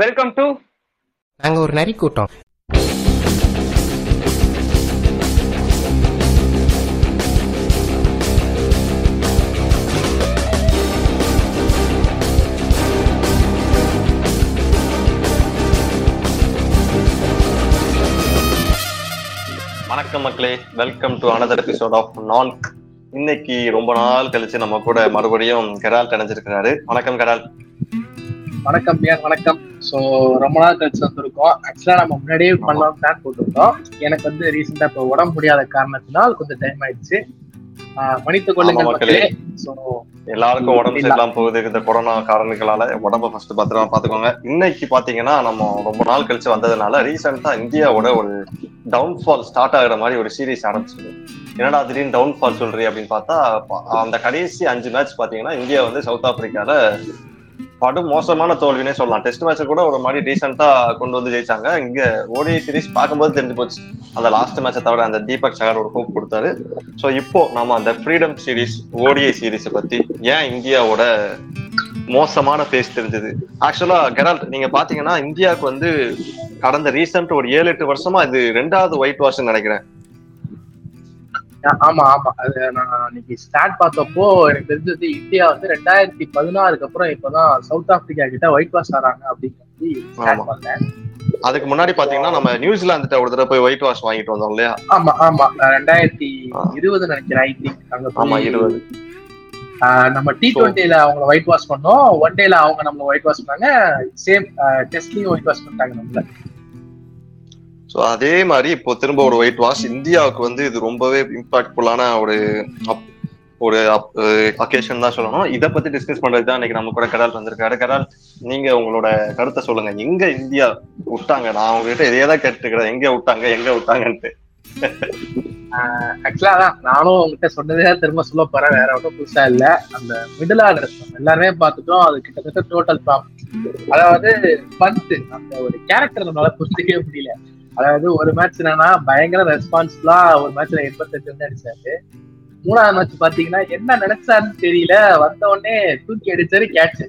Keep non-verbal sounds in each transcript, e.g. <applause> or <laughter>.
Welcome to நாங்க ஒரு நரி கூட்டம். வணக்கம் மக்களே. Welcome to another episode of நான்க் இன்னைக்கு ரொம்ப நாள் கழிச்சு நம்ம கூட மறுபடியும் கெரால் இணைஞ்சிருக்கிறாரு. வணக்கம் கெரால் வணக்கம் பியார் வணக்கம்? ஸோ ரொம்ப நாள் கழிச்சு வந்திருக்கோம். ஆக்சுவலா நம்ம முன்னாடியே பண்ணலாம் பிளான் போட்டிருந்தோம். எனக்கு வந்து ரீசெண்டா இப்போ உடம்பு முடியாத காரணத்தினால் கொஞ்சம் டைம் ஆயிடுச்சு. கொள்ளுங்கள் ஆமா, மக்களே. ஸோ எல்லாருக்கும் உடம்பு. சரியில்லாம போகுது. இந்த கொரோனா காரணங்களால உடம்ப ஃபர்ஸ்ட் பத்திரமா பாத்துக்கோங்க இன்னைக்கு பாத்தீங்கன்னா நம்ம ரொம்ப நாள் கழிச்சு வந்ததுனால ரீசெண்டா இந்தியாவோட ஒரு டவுன்ஃபால் ஸ்டார்ட் ஆகுற மாதிரி ஒரு சீரிஸ் ஆரம்பிச்சது என்னடா திடீர்னு டவுன்ஃபால் சொல்றீ அப்படின்னு பார்த்தா அந்த கடைசி அஞ்சு மேட்ச் பாத்தீங்கன்னா இந்தியா வந்து சவுத் ஆப்பிரிக்கால படு மோசமான தோல்வினே சொல்லலாம். டெஸ்ட் மேட்ச் கூட ஒரு மாதிரி ரீசெண்டா கொண்டு வந்து ஜெயிச்சாங்க. இங்க ஓடி சீரிஸ் பார்க்கும்போது தெரிஞ்சு போச்சு. அந்த லாஸ்ட் மேட்சை தவிர அந்த தீபக் சகர் ஒரு ஹோப் கொடுத்தாரு. சோ இப்போ நம்ம அந்த ஃப்ரீடம் சீரிஸ் ஓடிஐ சீரிஸ் பத்தி ஏன் இந்தியாவோட மோசமான பேஸ் தெரிஞ்சது? ஆக்சுவலா கெரால்ட் நீங்க பாத்தீங்கன்னா இந்தியாவுக்கு வந்து கடந்த ரீசெண்ட் ஒரு ஏழு எட்டு வருஷமா இது ரெண்டாவது ஒயிட் வாஷ் நினைக்கிறேன். ஆமா ஆமா. அது நான் இன்னைக்கு ஸ்டார்ட் பார்த்தப்போ எனக்கு தெரிஞ்சது இந்தியா வந்து ரெண்டாயிரத்தி பதினாறுக்கு அப்புறம் இப்பதான் சவுத் ஆப்பிரிக்கா கிட்ட ஒயிட் வாஷ் ஆறாங்க அப்படின்னு சொல்லி அதுக்கு முன்னாடி பாத்தீங்கன்னா நம்ம நியூசிலாந்துட்ட ஒரு தடவை போய் ஒயிட் வாஷ் வாங்கிட்டு வந்தோம் இல்லையா? ஆமா ஆமா. ரெண்டாயிரத்தி. இருபது நினைக்கிறேன் ஐ திங்க் அங்க ஆமா இருபது. நம்ம டி டுவெண்ட்டில அவங்க ஒயிட் வாஷ் பண்ணோம். ஒன் டேல அவங்க நம்ம ஒயிட் வாஷ் பண்ணாங்க. சேம் டெஸ்ட்லயும் ஒயிட் வாஷ் பண்ணிட்டாங்க நம்மள. ஸோ அதே மாதிரி இப்போ திரும்ப ஒரு ஒயிட் வாஷ் இந்தியாவுக்கு வந்து இது ரொம்பவே இம்பாக்ட்ஃபுல்லான ஒரு அப்- ஒரு அக்கேஷன் தான் சொல்லணும். இதை பத்தி டிஸ்கஸ் பண்றது தான் இன்னைக்கு நம்ம கூட கடால் வந்திருக்காரு. கடால் நீங்க உங்களோட கருத்தை சொல்லுங்க. எங்க இந்தியா விட்டாங்க? நான் உங்ககிட்ட இதே தான் கேட்டுக்கிறேன் எங்க விட்டாங்க? எங்க விட்டாங்கன்ட்டு. ஆக்சுவலா தான். நானும் உங்ககிட்ட சொன்னதே திரும்ப சொல்ல போறேன். வேற ஒன்றும் புதுசா இல்ல. அந்த மிடில் ஆர்டர் எல்லாருமே பார்த்துட்டோம். அது கிட்டத்தட்ட டோட்டல் ப்ளாப் அதாவது பந்து அந்த ஒரு கேரக்டர் நம்மளால புரிஞ்சுக்கவே முடியல. அதாவது ஒரு மேட்ச் என்னன்னா பயங்கர ரெஸ்பான்சிபிளா ஒரு மேட்ச்ல எண்பத்தெட்டு ரன் அடிச்சாரு. மூணாவது மேட்ச் பாத்தீங்கன்னா என்ன நினைச்சாருன்னு தெரியல. வந்த உடனே தூக்கி அடிச்சாரு கேட்ச்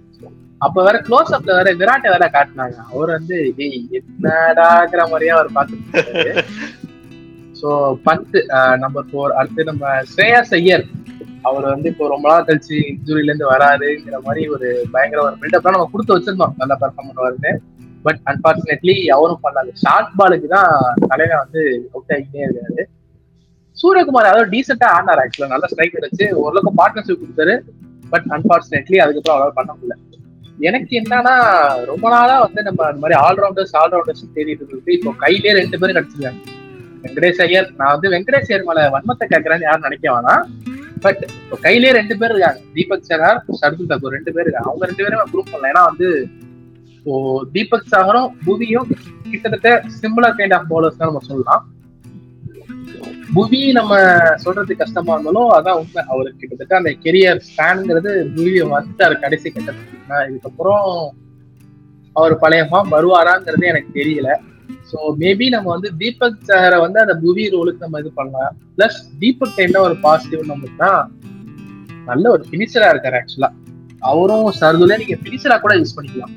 அப்ப வேற க்ளோஸ் அப்ல வேற விராட்டை வேற காட்டினாங்க. அவர் வந்து "டேய், என்னடாங்கிற மாதிரியா அவர் பார்த்துட்டு ஸோ பத்து நம்பர் ஃபோர் அடுத்து நம்ம ஸ்ரேயா ஐயர். அவர் வந்து இப்போ ரொம்ப நாள் கழிச்சு இன்ஜுரியில இருந்து வராருங்கிற மாதிரி ஒரு பயங்கர ஒரு பில்டப் நம்ம கொடுத்து வச்சிருந்தோம். நல்லா பர்ஃபார்ம் பண்ணுவாருன்னு பட் அன்பார்ச்சுனேட்லி அவரும் பண்ணாது. ஷார்ட் பாலுக்கு தான் தலைவன் வந்து அவுட் ஆகிட்டே இருக்காரு. சூரியகுமார் அதாவது டீசெண்டா ஆனார் ஆக்சுவலா நல்ல ஸ்ட்ரைக் வச்சு ஓரளவுக்கு பார்ட்னர்ஷிப் கொடுத்தாரு. பட் அன்பார்ச்சுனேட்லி அதுக்கப்புறம் அவ்வளவு பண்ண முடியல. எனக்கு என்னன்னா ரொம்ப நாளா வந்து நம்ம அந்த மாதிரி ஆல்ரவுண்டர்ஸ் ஆல்ரவுண்டர்ஸ் தேடிட்டு இருக்கு இப்போ கையிலே ரெண்டு பேரும் கிடைச்சிருக்காங்க வெங்கடேஷ் ஐயர் நான் வந்து வெங்கடேஷ் ஐயர் மேல வன்மத்தை கேட்கறேன்னு யாரும் நினைக்க வேணாம். பட் இப்போ கையிலேயே ரெண்டு பேர் இருக்காங்க. தீபக் சரார் சர்துல் தாக்கூர் ரெண்டு பேர் இருக்காங்க. அவங்க ரெண்டு பேரும் குரூப் பண்ணல ஏன்னா வந்து இப்போ தீபக் சாகரும் புவியும் கிட்டத்தட்ட சிம்பிளர் கைண்ட் ஆஃப் பவுலர்ஸ் தான் நம்ம சொல்லலாம். புவி நம்ம சொல்றது கஷ்டமா இருந்தாலும் அதான் உண்மை. அவருக்கு கிட்டத்தட்ட அந்த கெரியர் ஸ்பேனுங்கிறது புவியை வந்துட்டாரு கடைசி கட்டத்துக்கு. இதுக்கப்புறம் அவர் பழைய ஃபார்ம் வருவாராங்கிறது எனக்கு தெரியல. ஸோ மேபி நம்ம வந்து தீபக் சாரை வந்து அந்த புவி ரோலுக்கு நம்ம இது பண்ணலாம். பிளஸ் தீபக் என்ன ஒரு பாசிட்டிவ் நம்மளுக்குனா நல்ல ஒரு ஃபினிஷரா இருக்காரு ஆக்சுவலா அவரும் சர்துல நீங்க ஃபினிஷரா கூட யூஸ் பண்ணிக்கலாம்.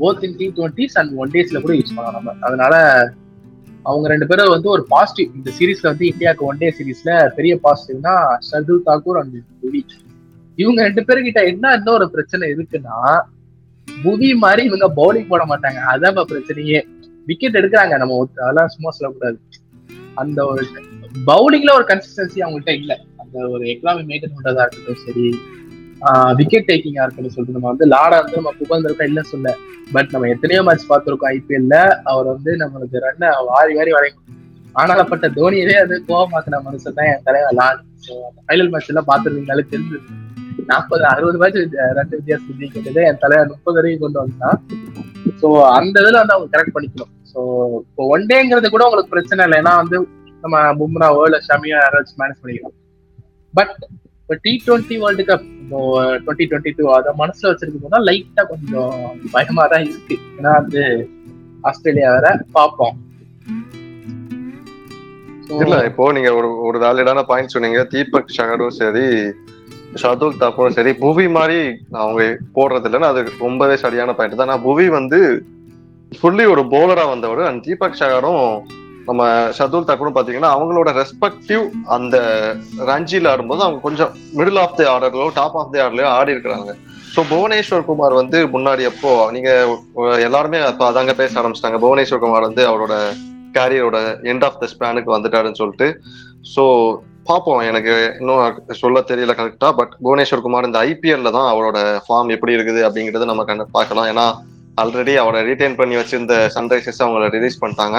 Both in T twenties and one டேஸ்ல கூட யூஸ் பண்ணலாம் நம்ம. அதனால அவங்க ரெண்டு பேரும் வந்து ஒரு பாசிட்டிவ் இந்த சீரீஸ்ல வந்து இந்தியாவுக்கு ஒன் டே சீரீஸ்ல பெரிய பாசிட்டிவ்னா ஷர்துல் தாக்கூர் அண்ட் புவி இவங்க ரெண்டு பேருக்கிட்ட என்ன என்ன ஒரு பிரச்சனை இருக்குன்னா புவி மாதிரி இவங்க பவுலிங் போட மாட்டாங்க. அதான் இப்ப பிரச்சனையே. விக்கெட் எடுக்கிறாங்க. நம்ம அதெல்லாம் சும்மா சொல்லக்கூடாது. அந்த ஒரு பவுலிங்ல ஒரு கன்சிஸ்டன்சி அவங்கள்ட்ட இல்லை. அந்த ஒரு எக்கனாமி மெயின்டைன் பண்றதா இருக்கட்டும் சரி விக்கெட் டேக்கிங்கா இருக்கட்டும் சொல்லிட்டு நம்ம வந்து லாடா வந்து நம்ம புகழ்ந்திருக்கோம் இல்ல சொல்ல? பட் நம்ம எத்தனையோ மேட்ச் பார்த்திருக்கோம் ஐபிஎல்ல அவர் வந்து நம்மளுக்கு ரன்னை வாரி வாரி வரைக்கும் ஆனாலப்பட்ட தோனியவே அது கோவமாக்கின மனுஷன் தான் என் தலைவர் லான் ஃபைனல் மேட்ச் எல்லாம் பார்த்துருந்தீங்களே தெரிஞ்சு நாற்பது அறுபது மேட்ச் ரெண்டு வித்தியாசம் ஜெயிக்கிறது என் தலைவர் முப்பது வரைக்கும் கொண்டு வந்தான் ஸோ அந்த இதுல வந்து அவங்க கரெக்ட் பண்ணிக்கணும். ஸோ இப்போ ஒன் டேங்கிறது கூட உங்களுக்கு பிரச்சனை இல்லை. ஏன்னா வந்து நம்ம பும்ராவோ இல்லை ஷமியோ யாராச்சும் மேனேஜ் பண்ணிக்கலாம். பட் இப்போ T twenty world cup twenty twenty two அதை மனசுல வச்சிருக்கும் போது லைட்டா கொஞ்சம் பயமா தான் இருக்கு. ஏன்னா வந்து ஆஸ்திரேலியா வேற பார்ப்போம் இல்ல இப்போ நீங்க ஒரு ஒரு வேலிடான பாயிண்ட் சொன்னீங்க. தீபக் ஷகரும் சரி ஷதுல் தாக்கூரும் சரி புவி மாதிரி அவங்க போடுறது இல்லைன்னா அது ரொம்பவே சரியான பாயிண்ட் தான். நான் புவி வந்து ஃபுல்லி ஒரு பவுலரா வந்தவர் அண்ட் தீபக் ஷகரும் நம்ம ஷதுல் தக்கூரும் பாத்தீங்கன்னா அவங்களோட ரெஸ்பெக்டிவ் அந்த ரஞ்சியில் ஆடும்போது அவங்க கொஞ்சம் மிடில் ஆஃப் தி ஆர்டர்லயோ டாப் ஆஃப் தி ஆர்டர்லயோ ஆடி இருக்கிறாங்க. ஸோ புவனேஸ்வர் குமார் வந்து முன்னாடி அப்போ நீங்க எல்லாருமே அப்போ அதாங்க பேச ஆரம்பிச்சிட்டாங்க. புவனேஸ்வர் குமார் வந்து அவரோட கேரியரோட எண்ட் ஆஃப் த ஸ்பேனுக்கு வந்துட்டாருன்னு சொல்லிட்டு. ஸோ பார்ப்போம் எனக்கு இன்னும் சொல்ல தெரியல கரெக்டா பட் புவனேஸ்வர் குமார் இந்த ஐபிஎல்ல தான் அவரோட ஃபார்ம் எப்படி இருக்குது அப்படிங்கறது நம்ம கண்டு பார்க்கலாம். ஏன்னா ஆல்ரெடி அவரை ரீடைன் பண்ணி வச்சிருந்த சன்ரைசர்ஸ் அவங்கள ரிலீஸ் பண்ணிட்டாங்க.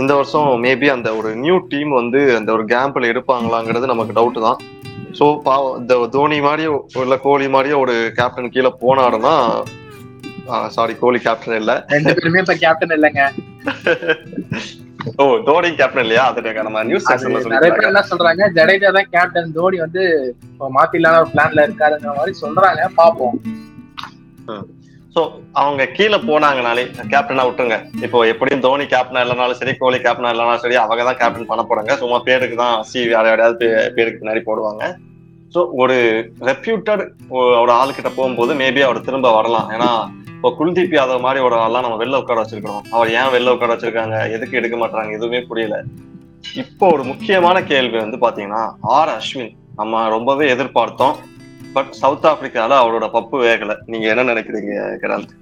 இந்த வருஷம் மேபி அந்த ஒரு நியூ டீம் வந்து அந்த ஒரு கேம்பிள் எடுப்பாங்களாங்கிறது நமக்கு டவுட் தான். ஸோ பாவம் இந்த தோனி மாதிரியோ இல்ல கோலி மாதிரியோ ஒரு கேப்டன் கீழே போனாருன்னா சாரி கோலி கேப்டன் இல்ல. ரெண்டு பேருமே இப்ப கேப்டன் இல்லைங்க. ஓ தோனி கேப்டன் இல்லையா? அது நம்ம நியூஸ் நிறைய பேர் என்ன சொல்றாங்க ஜடேஜா தான் கேப்டன் தோனி வந்து மாத்திலான ஒரு பிளான்ல இருக்காருங்கிற மாதிரி சொல்றாங்க பாப்போம் சோ அவங்க கீழே போனாங்கனாலே கேப்டனா விட்டுருங்க. இப்போ எப்படியும் தோனி கேப்டனா இல்லைனாலும் சரி கோலி கேப்டனா இல்லைனாலும் சரி அவங்க தான் கேப்டன் பண்ண போறாங்க. சும்மா பேருக்கு தான் சி யார் யாரையாவது பே- பேருக்கு பின்னாடி போடுவாங்க. ஸோ ஒரு ரெப்யூட்டட் ஒரு ஆளுக்கிட்ட போகும்போது மேபி அவர் திரும்ப வரலாம். ஏன்னா இப்போ குல்தீப் யாதவ் மாதிரி ஒரு ஆள்லாம் நம்ம வெளில உட்கார வச்சிருக்கிறோம். அவர் ஏன் வெளில உட்கார வச்சிருக்காங்க? எதுக்கு எடுக்க மாட்டாங்க எதுவுமே புரியல. இப்போ ஒரு முக்கியமான கேள்வி வந்து பாத்தீங்கன்னா ஆர் அஸ்வின். நம்ம ரொம்பவே எதிர்பார்த்தோம். பட் சவுத் ஆப்பிரிக்கால அவரோட பப்பு வேகல. நீங்க என்ன நினைக்கிறீங்க கிராந்த்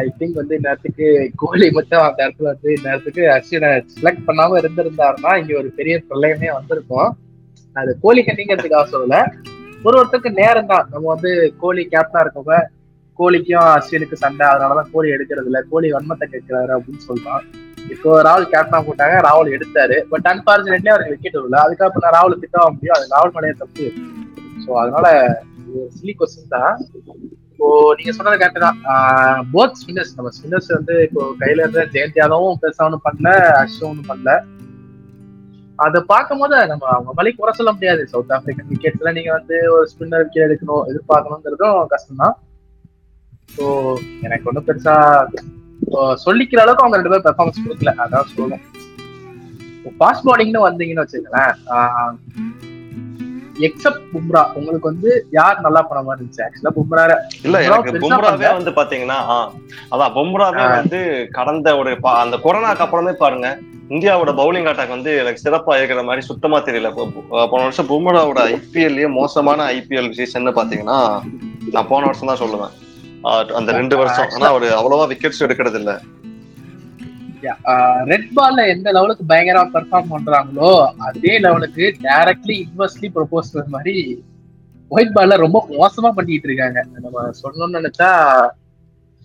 ஐ திங்க் வந்து இந்த கோலி மட்டும் அந்த இடத்துல வந்து நேரத்துக்கு இடத்துக்கு அஸ்வினை செலக்ட் பண்ணாம இருந்திருந்தாருன்னா இங்க ஒரு பெரிய பிரளயமே வந்திருக்கும். அது கோலி கண்டிங்கிறதுக்காக சொல்லல. ஒரு ஒருத்தருக்கு நேரம் தான். நம்ம வந்து கோலி கேப்டனா இருக்கவங்க கோலிக்கும் அஸ்வினுக்கு சண்டை அதனாலதான் கோலி எடுக்கிறது இல்ல. கோலி வன்மத்தை கேட்கிறாரு அப்படின்னு சொல்றான். இப்போ ராகுல் கேப்டனா போட்டாங்க ராகுல் எடுத்தாரு. பட் அன்பார்ச்சுனேட்லி அவருக்கு விக்கெட் விடல அதுக்கப்புறம் நான் ராகுல் திட்டவா முடியும். அது ராகுல் மேலே தப்பு. ஸோ அதனால ஒரு சிலி கொஸ்டின் தான். இப்போ நீங்க சொன்னது கரெக்ட் தான். போத் ஸ்பின்னர்ஸ் நம்ம ஸ்பின்னர்ஸ் வந்து இப்போ கையில இருந்த ஜெயந்த் யாதவும் பெருசா ஒன்றும் பண்ணல அஷ்வும் ஒன்றும் பண்ணல. அதை பார்க்கும்போது நம்ம அவங்க மலை குறை சொல்ல முடியாது. சவுத் ஆப்பிரிக்கன் விக்கெட்ஸ்ல நீங்க வந்து ஒரு ஸ்பின்னர் விக்கெட் எடுக்கணும் எதிர்பார்க்கணுங்கிறதும் கஷ்டம் தான் ஸோ எனக்கு ஒன்றும் பெருசா சொல்லிக்கிற அளவுக்கு அவங்க ரெண்டு பேரும் பெர்ஃபார்மன்ஸ் கொடுக்கல. அதான் சொல்லுவேன் ஃபாஸ்ட் பவுலிங்னு வந்தீங்கன்னு வச்சுக்கோங்களேன் எக்ஸப்ட் பும்ரா உங்களுக்கு வந்து யார் நல்லா பண்ண மாதிரி இருந்துச்சு? ஆக்சுவலா பும்ரா இல்ல எனக்கு பும்ராவே. வந்து பாத்தீங்கன்னா அதான் பும்ராவே. வந்து கடந்த ஒரு அந்த கொரோனாக்கு அப்புறமே பாருங்க இந்தியாவோட பவுலிங் அட்டாக் வந்து எனக்கு சிறப்பா இருக்கிற மாதிரி சுத்தமா தெரியல. போன வருஷம் பும்ராவோட ஐபிஎல்லயே மோசமான ஐபிஎல் சீசன் பாத்தீங்கன்னா நான் போன வருஷம் தான் சொல்லுவேன். அந்த ரெண்டு வருஷம். ஆனா அவர் அவ்வளவா விக்கெட்ஸ் எடுக்கிறது இல்ல ரெட் பால்ல uh, எந்த லெவலுக்கு பயங்கரமா பெர்ஃபார்ம் பண்றாங்களோ அதே லெவலுக்கு டைரக்ட்லி இன்வெஸ்ட்லி ப்ரொபோஸ் மாதிரி ஒயிட் பால்ல ரொம்ப மோசமா பண்ணிட்டு இருக்காங்க. நம்ம சொல்லணும்னு நினைச்சா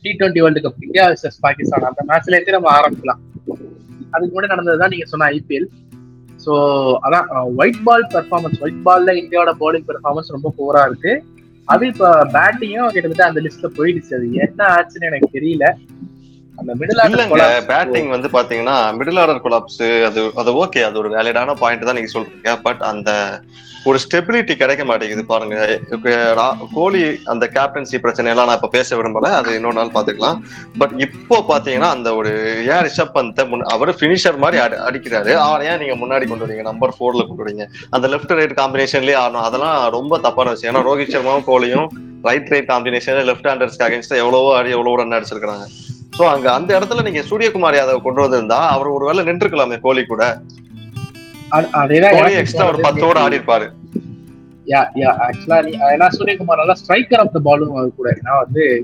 T twenty world cup India vs Pakistan அந்த மேட்ச்ல இருந்து நம்ம ஆரம்பிக்கலாம். அதுக்கு முன்னாடி நடந்ததுதான் நீங்க சொன்ன ஐபிஎல் ஸோ அதான் ஒயிட் பால் பெர்ஃபார்மன்ஸ் ஒயிட் பால்ல இந்தியாவோட பவுலிங் பெர்ஃபார்மன்ஸ் ரொம்ப போரா இருக்கு. அது இப்ப பேட்டிங்கும் கிட்டத்தட்ட அந்த லிஸ்ட்ல போயிடுச்சு. அது என்ன ஆச்சுன்னு எனக்கு தெரியல. பேட்டிங் வந்து பாத்தீங்கன்னா மிடில் ஆர்டர் கொலாப்ஸ் அது அது ஓகே அது ஒரு வேலிடான பாயிண்ட் தான் நீங்க சொல்றீங்க. பட் அந்த ஒரு ஸ்டெபிலிட்டி கிடைக்க மாட்டேங்குது பாருங்க. கோலி அந்த கேப்டன்சி பிரச்சனை எல்லாம் நான் இப்ப பேச விரும்பல அது இன்னொரு நாள் பாத்துக்கலாம் பட் இப்போ பாத்தீங்கன்னா அந்த ஒரு ஏன் ரிஷப் பந்த் அவர் பினிஷர் மாதிரி அடி- அடிக்கிறாரு. அவரை ஏன் நீங்க முன்னாடி கொண்டு வரீங்க? நம்பர் ஃபோர்ல கொண்டு வரீங்க. அந்த லெஃப்ட் ரைட் காம்பினேஷன்லயே ஆடணும். அதெல்லாம் ரொம்ப தப்பான விஷயம். ஏன்னா ரோஹித் சர்மாவும் கோலியும் ரைட் ரைட் காம்பினேஷன் லெஃப்ட் ஹேண்டர்ஸ்க்கு அகேன்ஸ்ட் எவ்வளவோ ஆடி எவ்வளவு ரன் அடிச்சிருக்காங்க சோ அங்க அந்த இடத்துல நீங்க சூரியகுமார் யாதவ் கொண்டு வந்திருந்தா அவர் ஒருவேளை கோலி கூட. அதேதான் கோலி எனக்கு எக்ஸ்ட்ரா ஒரு தோணுது. பத்து ஓவர் ஆடி இருப்பாரு யா யா ஆக்சுவலா நீ ஏன்னா சூரியகுமார் நல்லா ஸ்ட்ரைக்கர் ஆஃப் த பாலும் கூட. ஏன்னா வந்து.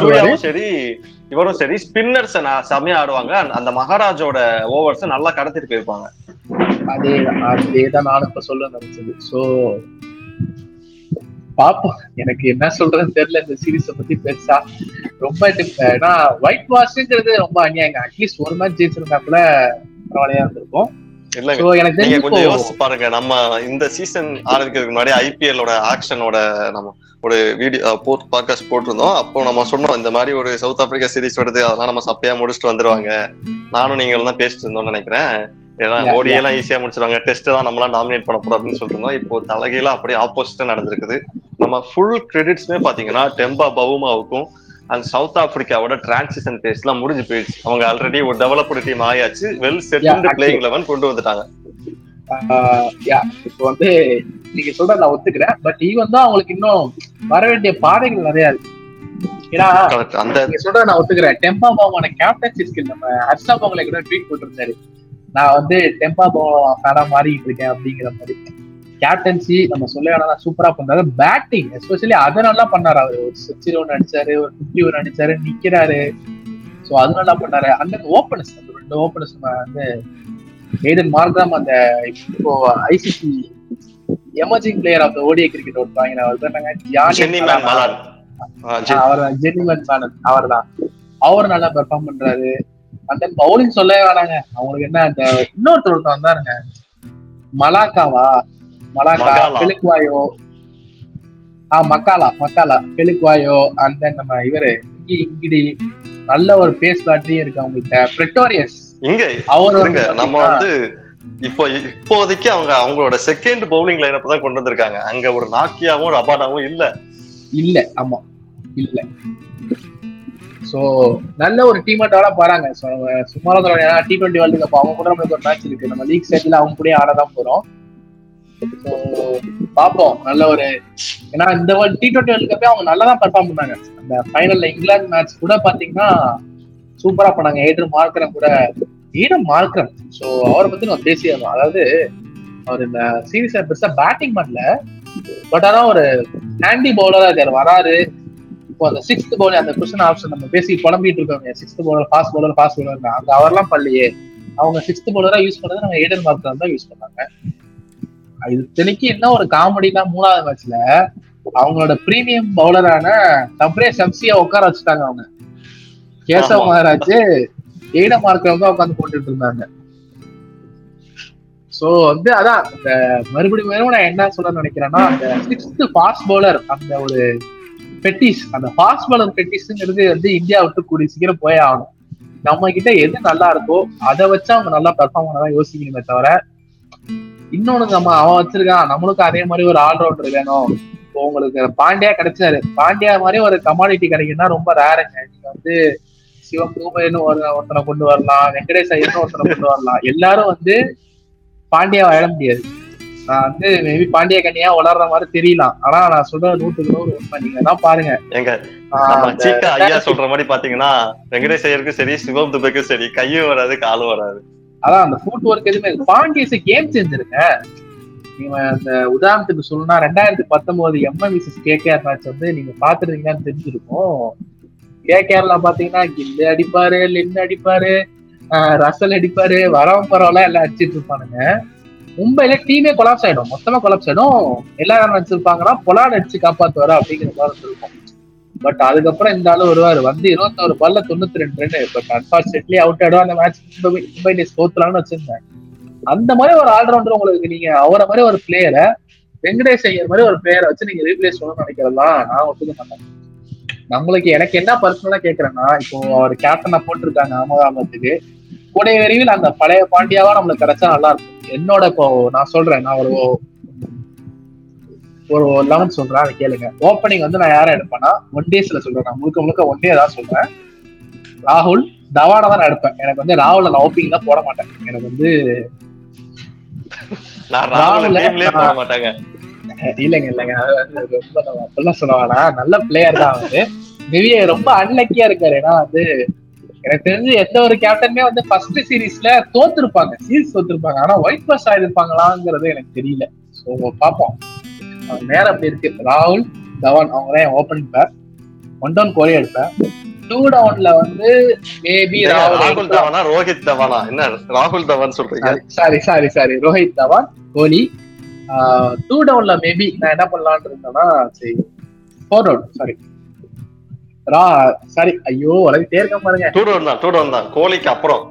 சூர்யாவும் சரி இவரும் சரி ஸ்பின்னர்ஸ் செமையா ஆடுவாங்க. அந்த- அந்த மகாராஜோட ஓவர்ஸ் நல்லா கடத்திட்டு போயிருப்பாங்க. அதே அதேதான் நானும் இப்ப சொல்ல நினைச்சது. சோ பாப்போம் எனக்கு என்ன சொல்றதுன்னு தெரியல இந்த சீரீஸ பத்தி பெருசா. ரொம்ப ஏன்னா ஒயிட் வாஷ்ங்கிறது ரொம்ப அநியாயங்க. அட்லீஸ்ட் ஒரு மேட்ச் ஜெயிச்சிருந்தா கூட பரவாயில்லையா இருந்திருக்கும். நீங்க கொஞ்சம் யோசிச்சு பாருங்க. நம்ம இந்த சீசன் ஆரம்பிக்கிறதுக்கு முன்னாடி ஐபிஎல்லோட ஆக்ஷனோட நம்ம ஒரு வீடியோ போட் பாட்காஸ்ட் போட்டிருந்தோம். அப்போ நம்ம சொன்னோம் இந்த மாதிரி ஒரு சவுத் ஆப்பிரிக்கா சீரிஸ் வருது அதெல்லாம் நம்ம சப்பையா முடிச்சுட்டு வந்துருவாங்க. நானும் நீங்களும் தான் பேசிட்டு இருந்தோம்னு நினைக்கிறேன். ஏன்னா Yeah, ஓடி எல்லாம் ஈஸியா முடிச்சிருவாங்க. டெஸ்ட் தான் நம்மளாம் டாமினேட் பண்ண போறோம் அப்படின்னு சொல்லிட்டு இருந்தோம். இப்போ தலைகீழ அப்படியே ஆப்போசிட்டா நடந்திருக்குது. நம்ம ஃபுல் கிரெடிட்ஸ்மே பாத்தீங்கன்னா டெம்பா பவுமாவுக்கும் அண்ட் சவுத் ஆப்பிரிக்காவோட டிரான்சிஷன் பேஸ் எல்லாம் முடிஞ்சு போயிடுச்சு. அவங்க ஆல்ரெடி ஒரு டெவலப்டு டீம் ஆயாச்சு. Well set Yeah, actually. Playing eleven கொண்டு வந்துட்டாங்க. யா இப்போ வந்து நீங்க சொல்ற நான் ஒத்துக்கிறேன். பட் ஈவன் தான் அவங்களுக்கு இன்னும் வர வேண்டிய பாதைகள் நிறைய இருக்கு. ஏன்னா. அந்த நீங்க சொல்ற நான் ஒத்துக்கிறேன். டெம்பா பாவான கேப்டன்சி ஸ்கில் நம்ம ஹர்ஷா பவங்களை கூட ட்வீட் போட்டிருந்தாரு. நான் வந்து டெம்பா பாவா ஃபேனா மாறிட்டு இருக்கேன் அப்படிங்கிற மாதிரி. கேப்டன்சி நம்ம சொல்ல வேணாம் சூப்பரா பண்றாரு பேட்டிங் எஸ்பெஷலி அதை நல்லா பண்ணாரு அவர். ஒரு செஞ்சுரி ஒன்று அடிச்சாரு ஒரு ஃபிஃப்டி ஒன்று அடிச்சாரு நிக்கிறாரு. ஸோ அது நல்லா பண்ணாரு. அந்த ஓப்பனர்ஸ் அந்த ரெண்டு ஓப்பனர்ஸ் நம்ம வந்து ஏதன் மார்க்ராம் அந்த இப்போ ICC emerging player of the ODI cricket our man Malan ஆ, ஜெ- அவர் ஜென்னிமன் பேனல் அவர் தான் அவர் நல்லா பெர்ஃபார்ம் பண்றாரு. அந்த பவுலிங் சொல்லவே வேணாங்க. அவங்களுக்கு என்ன அந்த இன்னொருத்தர் ஒருத்தர் வந்தாருங்க. மலாக்காவா? மலாக்கா. பெலுக்வாயோ ஆ மக்காலா மக்காலா பெலுக்வாயோ அண்ட் தென் நம்ம இவரு இங்கி இங்கிடி நல்ல ஒரு பேஸ் பேட்டரியும் இருக்கு அவங்ககிட்ட பிரிட்டோரியஸ் இங்க அவர் இருங்க நம்ம வந்து இப்போ இப்போதைக்கு அவங்க அவங்களோட செகண்ட் பவுலிங் லைனப் தான் கொண்டு வந்திருக்காங்க. அங்க ஒரு நாக்கியாவும் ஒரு அபாடாவும் இல்ல. இல்ல ஆமா இல்ல. சோ நல்ல ஒரு டீமா டெவலப் வராங்க சும்மா ஏன்னா டி டுவெண்ட்டி வேர்ல்டு கப் அவங்க கூட நம்மளுக்கு ஒரு மேட்ச் இருக்கு. நம்ம லீக் ஸ்டேஜ்ல அவங்க கூட ஆடதான் போறோம். பார்ப்போம் நல்ல ஒரு ஏன்னா இந்த டி டுவெண்ட்டி வேர்ல்டு கப்பே அவங்க நல்லா தான் பர்ஃபார்ம் பண்ணாங்க. அந்த ஃபைனல்ல இங்கிலாந்து மேட்ச் கூட பாத்தீங்கன்னா சூப்பரா பண்ணாங்க ஏட்ரு மார்க்கரம் கூட ஈடம் மார்க்கரம் ஸோ அவரை பத்தி நம்ம பேசிடணும். அதாவது அவர் இந்த சீரீஸ்ல பெருசா பேட்டிங் பண்ணல. பட் ஆனா ஒரு ஹேண்டி பவுலரா இருக்காரு. வராரு. இப்போ அந்த சிக்ஸ்த் பவுலர் அந்த கொஸ்டின் ஆப்ஷன் நம்ம பேசி புலம்பிட்டு இருக்கோம் sixth bowler fast bowler fast bowler அங்க அவர்லாம் பள்ளியே அவங்க சிக்ஸ்த் பவுலரா யூஸ் பண்ணுறது நம்ம ஏடன் மார்க்கர் தான் யூஸ் பண்ணாங்க. இது தினைக்கு என்ன ஒரு காமெடினா மூணாவது மேட்ச்ல அவங்களோட பிரீமியம் பவுலரான தப்ரே சம்சியா உட்கார வச்சுட்டாங்க அவங்க. கேசவ. மகாராஜ் ஏட மார்க்கர் தான் உட்காந்து போட்டுட்டு இருந்தாங்க. சோ வந்து அதான் இந்த மறுபடியும் மறுபடியும் நான் என்ன சொல்ல நினைக்கிறேன்னா அந்த சிக்ஸ்த் ஃபாஸ்ட் பவுலர் அந்த ஒரு பெட்டிஸ் அந்த ஃபாஸ்ட் பவுலர் பெட்டிஸ்ங்கிறது வந்து இந்தியா விட்டு கூடிய சீக்கிரம் போயே ஆகணும். நம்ம கிட்ட எது நல்லா இருக்கோ அதை வச்சு அவங்க நல்லா பெர்ஃபார்ம் பண்ணதான் யோசிக்கணுமே தவிர இன்னொன்னு நம்ம அவன் வச்சிருக்கான். நம்மளுக்கு அதே மாதிரி ஒரு ஆல்ரவுண்டர் வேணும். இப்போ உங்களுக்கு பாண்டியா கிடைச்சாரு. பாண்டியா மாதிரி ஒரு கமாடிட்டி கிடைக்குன்னா ரொம்ப ரேருங்க நீங்க வந்து சிவம் தூபைன்னு ஒரு ஒருத்தனை கொண்டு வரலாம். வெங்கடேஷ் ஐயர்னு ஒருத்தனை கொண்டு வரலாம். எல்லாரும் வந்து பாண்டியாவை ஆட முடியாது. நான் வந்து மேபி பாண்டிய கண்ணியா வளர்ற மாதிரி தெரியலாம். ஆனா நான் சொல்ற நூற்றுக்கு நூறு உண்மை. நீங்க தான் பாருங்க. எங்க ஐயா சொல்ற மாதிரி பாத்தீங்கன்னா வெங்கடேஷ் ஐயருக்கும் சரி சிவம் துபைக்கும் சரி கையும் வராது காலும் வராது. அதான் அந்த ஃபுட் ஒர்க் எதுவுமே பாண்டியஸ் கேம் செஞ்சிருங்க. நீங்க அந்த உதாரணத்துக்கு சொல்லணும்னா ரெண்டாயிரத்தி பத்தொன்பது எம்எம்இசிஸ் கேகேஆர் மேட்ச் வந்து நீங்க பாத்துருக்கீங்கன்னு தெரிஞ்சிருக்கும். கேகேஆர்ல பாத்தீங்கன்னா கில்லு அடிப்பாரு லின் அடிப்பாரு ஆஹ் ரசல் அடிப்பாரு வரவன் பரவாயில்ல எல்லாம் அடிச்சிட்டு இருப்பானுங்க. மும்பைல டீமே கொலாப்ஸ் ஆயிடும். மொத்தமா கொலாப்ஸ் ஆயிடும். எல்லாரும் நினைச்சிருப்பாங்கன்னா பொலாட் அடிச்சு காப்பாத்துவாரு அப்படிங்கிற மாதிரி இருக்கும். பட் அதுக்கப்புறம் இந்த ஆளு வருவாரு. வந்து இருபத்தோரு பால்ல தொண்ணூத்தி ரெண்டு ரன் பட் அன்பார்ச்சுனேட்லி அவுட் ஆயிடும். அந்த மேட்ச் மும்பை மும்பை தோத்துலாம்னு வச்சிருந்தேன் அந்த மாதிரி ஒரு ஆல்ரவுண்டர் உங்களுக்கு நீங்க அவரை மாதிரி ஒரு பிளேயரை வெங்கடேஷ் ஐயர் மாதிரி ஒரு பிளேயரை வச்சு நீங்க ரீப்ளேஸ் பண்ணணும்னு நினைக்கிறதெல்லாம் நான் ஒத்துக்க மாட்டேன். நம்மளுக்கு எனக்கு என்ன பர்சனலா கேக்குறேன்னா இப்போ அவர் கேப்டனா போட்டிருக்காங்க அகமதாபாத்துக்கு கூடிய விரைவில் அந்த பழைய பாண்டியாவா நம்மளுக்கு கிடைச்சா நல்லா இருக்கும். என்னோட இப்போ நான் சொல்றேன் நான் ஒரு ஒரு லெவன் சொல்றேன் அதை கேளுங்க. ஓப்பனிங் வந்து நான் யாரை எடுப்பேன்னா ஒன் டேஸ்ல சொல்றேன் நான். முழுக்க முழுக்க ஒன் டே தான் சொல்றேன். ராகுல் தவானை தான் எடுப்பேன். எனக்கு வந்து ராகுல நான் ஓப்பனிங் தான் போட மாட்டேன். எனக்கு வந்து இல்லைங்க இல்லைங்க. வந்து ரொம்ப அப்படிலாம் சொல்ல வேணாம். நல்ல பிளேயர் தான் அவரு. மேபி ரொம்ப அன்லக்கியா இருக்காரு. ஏன்னா வந்து எனக்கு தெரிஞ்சு எந்த ஒரு கேப்டனுமே வந்து ஃபர்ஸ்ட் சீரீஸ்ல தோத்துருப்பாங்க. சீரீஸ் தோத்துருப்பாங்க. ஆனா ஒயிட் பஸ் ஆயிருப்பாங்களாங்கிறது எனக்கு தெரியல. ஸோ பார்ப்போம். நேரம் அப்படி இருக்கு. ராகுல் தவான் அவங்க தான் ஓப்பனிங் பேர் ஒன் டவுன் கோலி எடுப்பேன் டூ டவுன்ல வந்து மேபி ராகுல். தவானா ரோஹித் தவானா? என்ன ராகுல் தவான் சொல்றீங்க? Sorry sorry sorry Rohit Dhawan Kohli. Two டவுன்ல மேபி நான் என்ன பண்ணலாம்னு இருந்தேன்னா சரி ஃபோர் டவுன் சாரி ரா சாரி ஐயோ உலகத்தே இருக்க பாருங்க. டூ டவுன் தான் டூ டவுன் தான். கோலிக்கு அப்புறம்.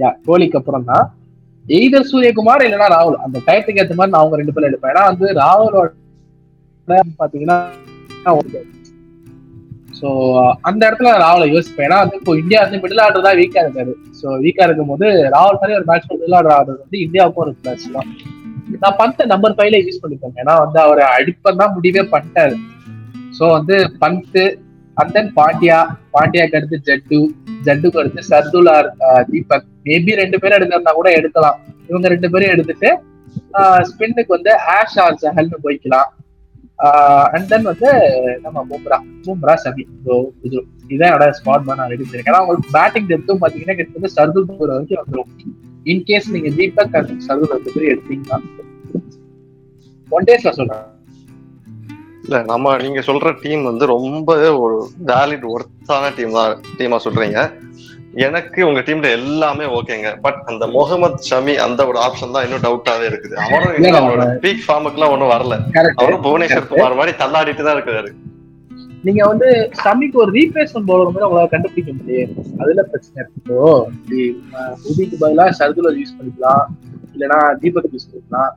யா கோலிக்கு அப்புறம் தான் எய்தர் சூரியகுமார் இல்லைன்னா ராகுல். அந்த டயத்துக்கு ஏற்ற மாதிரி நான் அவங்க ரெண்டு பேரும் எடுப்பேன். ஏன்னா வந்து ராகுலோட பாத்தீங்கன்னா ஸோ அந்த இடத்துல நான் ராகுலை யோசிப்பேன். ஏன்னா வந்து இப்போ இந்தியா வந்து மிடில் ஆர்டர் தான் வீக்கா இருக்காரு. ஸோ வீக்கா இருக்கும் போது ராகுல் மாதிரி ஒரு மேட்ச் மிடில் ஆர்டர் ஆடுறது வந்து இந்தியாவுக்கும் ஒரு பிளஸ் தான். நான் பந்தை நம்பர் ஃபைவ்ல யூஸ் பண்ணிப்பேன் ஏன்னா வந்து அவரை அடிப்பன் தான் முடிவே பண்ணிட்டாரு. ஸோ வந்து பந்த் அண்ட் தென் பாண்டியா பாண்டியாக்கு அடுத்து ஜட்டு ஜட்டுக்கு அடுத்து சர்துலார் தீபக். மேபி ரெண்டு பேரும் எடுக்கிறதா கூட எடுக்கலாம். இவங்க ரெண்டு பேரும் எடுத்துட்டு ஸ்பின்னுக்கு வந்து ஆஷ் ஆர் சஹல்னு போய்க்கலாம். அண்ட் தென் வந்து நம்ம பும்ரா பும்ரா சமி ஸோ இது இதான் என்னோட ஸ்பாட் நான் ரெடி பண்ணிருக்கேன். ஏன்னா உங்களுக்கு பேட்டிங் டெப்த்தும் பாத்தீங்கன்னா கிட்டத்தட்ட சர்துல் போகிற வரைக்கும் வந்துடும் இன்கேஸ் நீங்க தீபக் அண்ட் சர்துல் ரெண்டு பேரும் எடுத்தீங்கன்னா ஒன் டேஸ்ல சொல்றேன். இல்ல நம்ம நீங்க சொல்ற டீம் வந்து ரொம்ப ஒரு வேலிட் ஒர்த்தான டீம் தான் டீமா சொல்றீங்க. எனக்கு உங்க டீம்ல எல்லாமே ஓகேங்க பட் அந்த முகமது ஷமி அந்த ஒரு ஆப்ஷன் தான் இன்னும் டவுட்டாவே இருக்குது. அவரும் அவரோட பீக் ஃபார்முக்குலாம் ஒன்றும் வரல. கரெக்ட் அவரும் புவனேஸ்வர் குமார் மாதிரி தள்ளாடிட்டு தான் இருக்காரு. நீங்க வந்து சமிக்கு ஒரு ரீப்ளேஸ்மெண்ட் பவுலர் மாதிரி உங்களால கண்டுபிடிக்க முடியாது அதுல பிரச்சனை இருக்கு. இப்போ இப்படி, அஹ், புதிக்கு பதிலா ஷர்துல யூஸ் பண்ணிக்கலாம். இல்லைன்னா தீபக் யூஸ் பண்ணிக்கலாம்.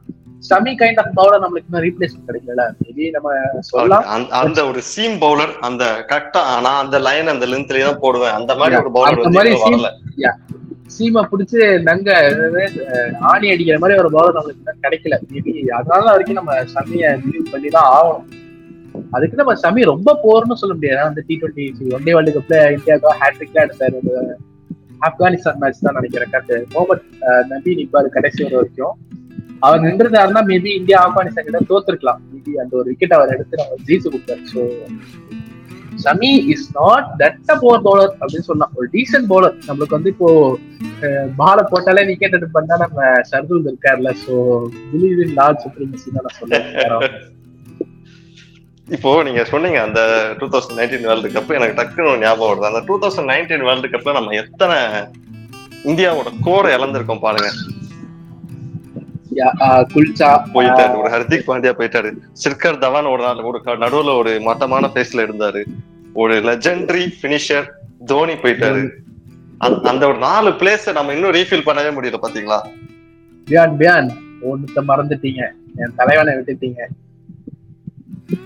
சமி கைண்ட் ஆஃப் பவுலர் நம்மளுக்கு இன்னும் ரீப்ளேஸ்மெண்ட் கிடைக்கல மேபி நம்ம சொல்லலாம். அந்த- அந்த ஒரு சீம் பவுலர் அந்த கரெக்டா நான் அந்த லைன் அந்த லென்த்லயே தான் போடுவேன். அந்த மாதிரி ஒரு பவுலர் அந்த வந்து வரல. சீமை பிடிச்சு நங்க ஆணி அடிக்கிற மாதிரி ஒரு பவுலர் நம்மளுக்கு கிடைக்கல. மேபி அதனால வரைக்கும் நம்ம சமியை பிலீவ் பண்ணி தான் ஆகணும். அதுக்கு நம்ம சமி ரொம்ப போர்னு சொல்ல முடியாது. வந்து T twenty one day world கப்ல இந்தியாவுக்கு ஹேட்ரிக்லாம் எடுத்தாரு. ஆப்கானிஸ்தான் மேட்ச் தான் நினைக்கிறேன். கரெக்ட். முகமது அஹ், நபி நிப்பாரு கடைசி வர வரைக்கும். அவர் நின்றுதாருன்னா மேபி இந்தியா ஆப்கானிஸ்தான் கிட்ட தோத்துருக்கலாம். மேபி அந்த ஒரு விக்கெட் அவர் எடுத்து நம்ம ஜெயிச்சு கொடுத்தாரு. So Shami is not that poor bowler அப்படின்னு சொல்லலாம் ஒரு டீசென்ட் பவுலர் நம்மளுக்கு வந்து இப்போ பால போட்டாலே விக்கெட் எடுத்து பண்ணா நம்ம ஷர்துல் இருக்கார்ல. So believe in large supremacy தான் நான் சொல்லுவேன் இப்போ நீங்க சொன்னீங்க அந்த two thousand nineteen world cup எனக்கு டக்குன்னு ஞாபகம் வருது. அந்த டூ தௌசண்ட் நைன்டீன் வேர்ல்டு கப்ல நம்ம எத்தனை இந்தியாவோட கோரை இழந்திருக்கோம் பாருங்க. குல்ச்சா போயிட்டாரு. ஒரு ஹர்திக் பாண்டியா போயிட்டாரு. சிர்கர் தவான் ஒரு நாள் ஒரு நடுவுல ஒரு மட்டமான பேஸ்ல இருந்தாரு. ஒரு லெஜெண்டரி பினிஷர் தோனி போயிட்டாரு. அந்த- ஒரு நாலு பிளேஸ் நம்ம இன்னும் ரீஃபில் பண்ணவே முடியல பாத்தீங்களா? பியான் பியான் ஒண்ணுத்த மறந்துட்டீங்க. என் தலைவனை விட்டுட்டீங்க.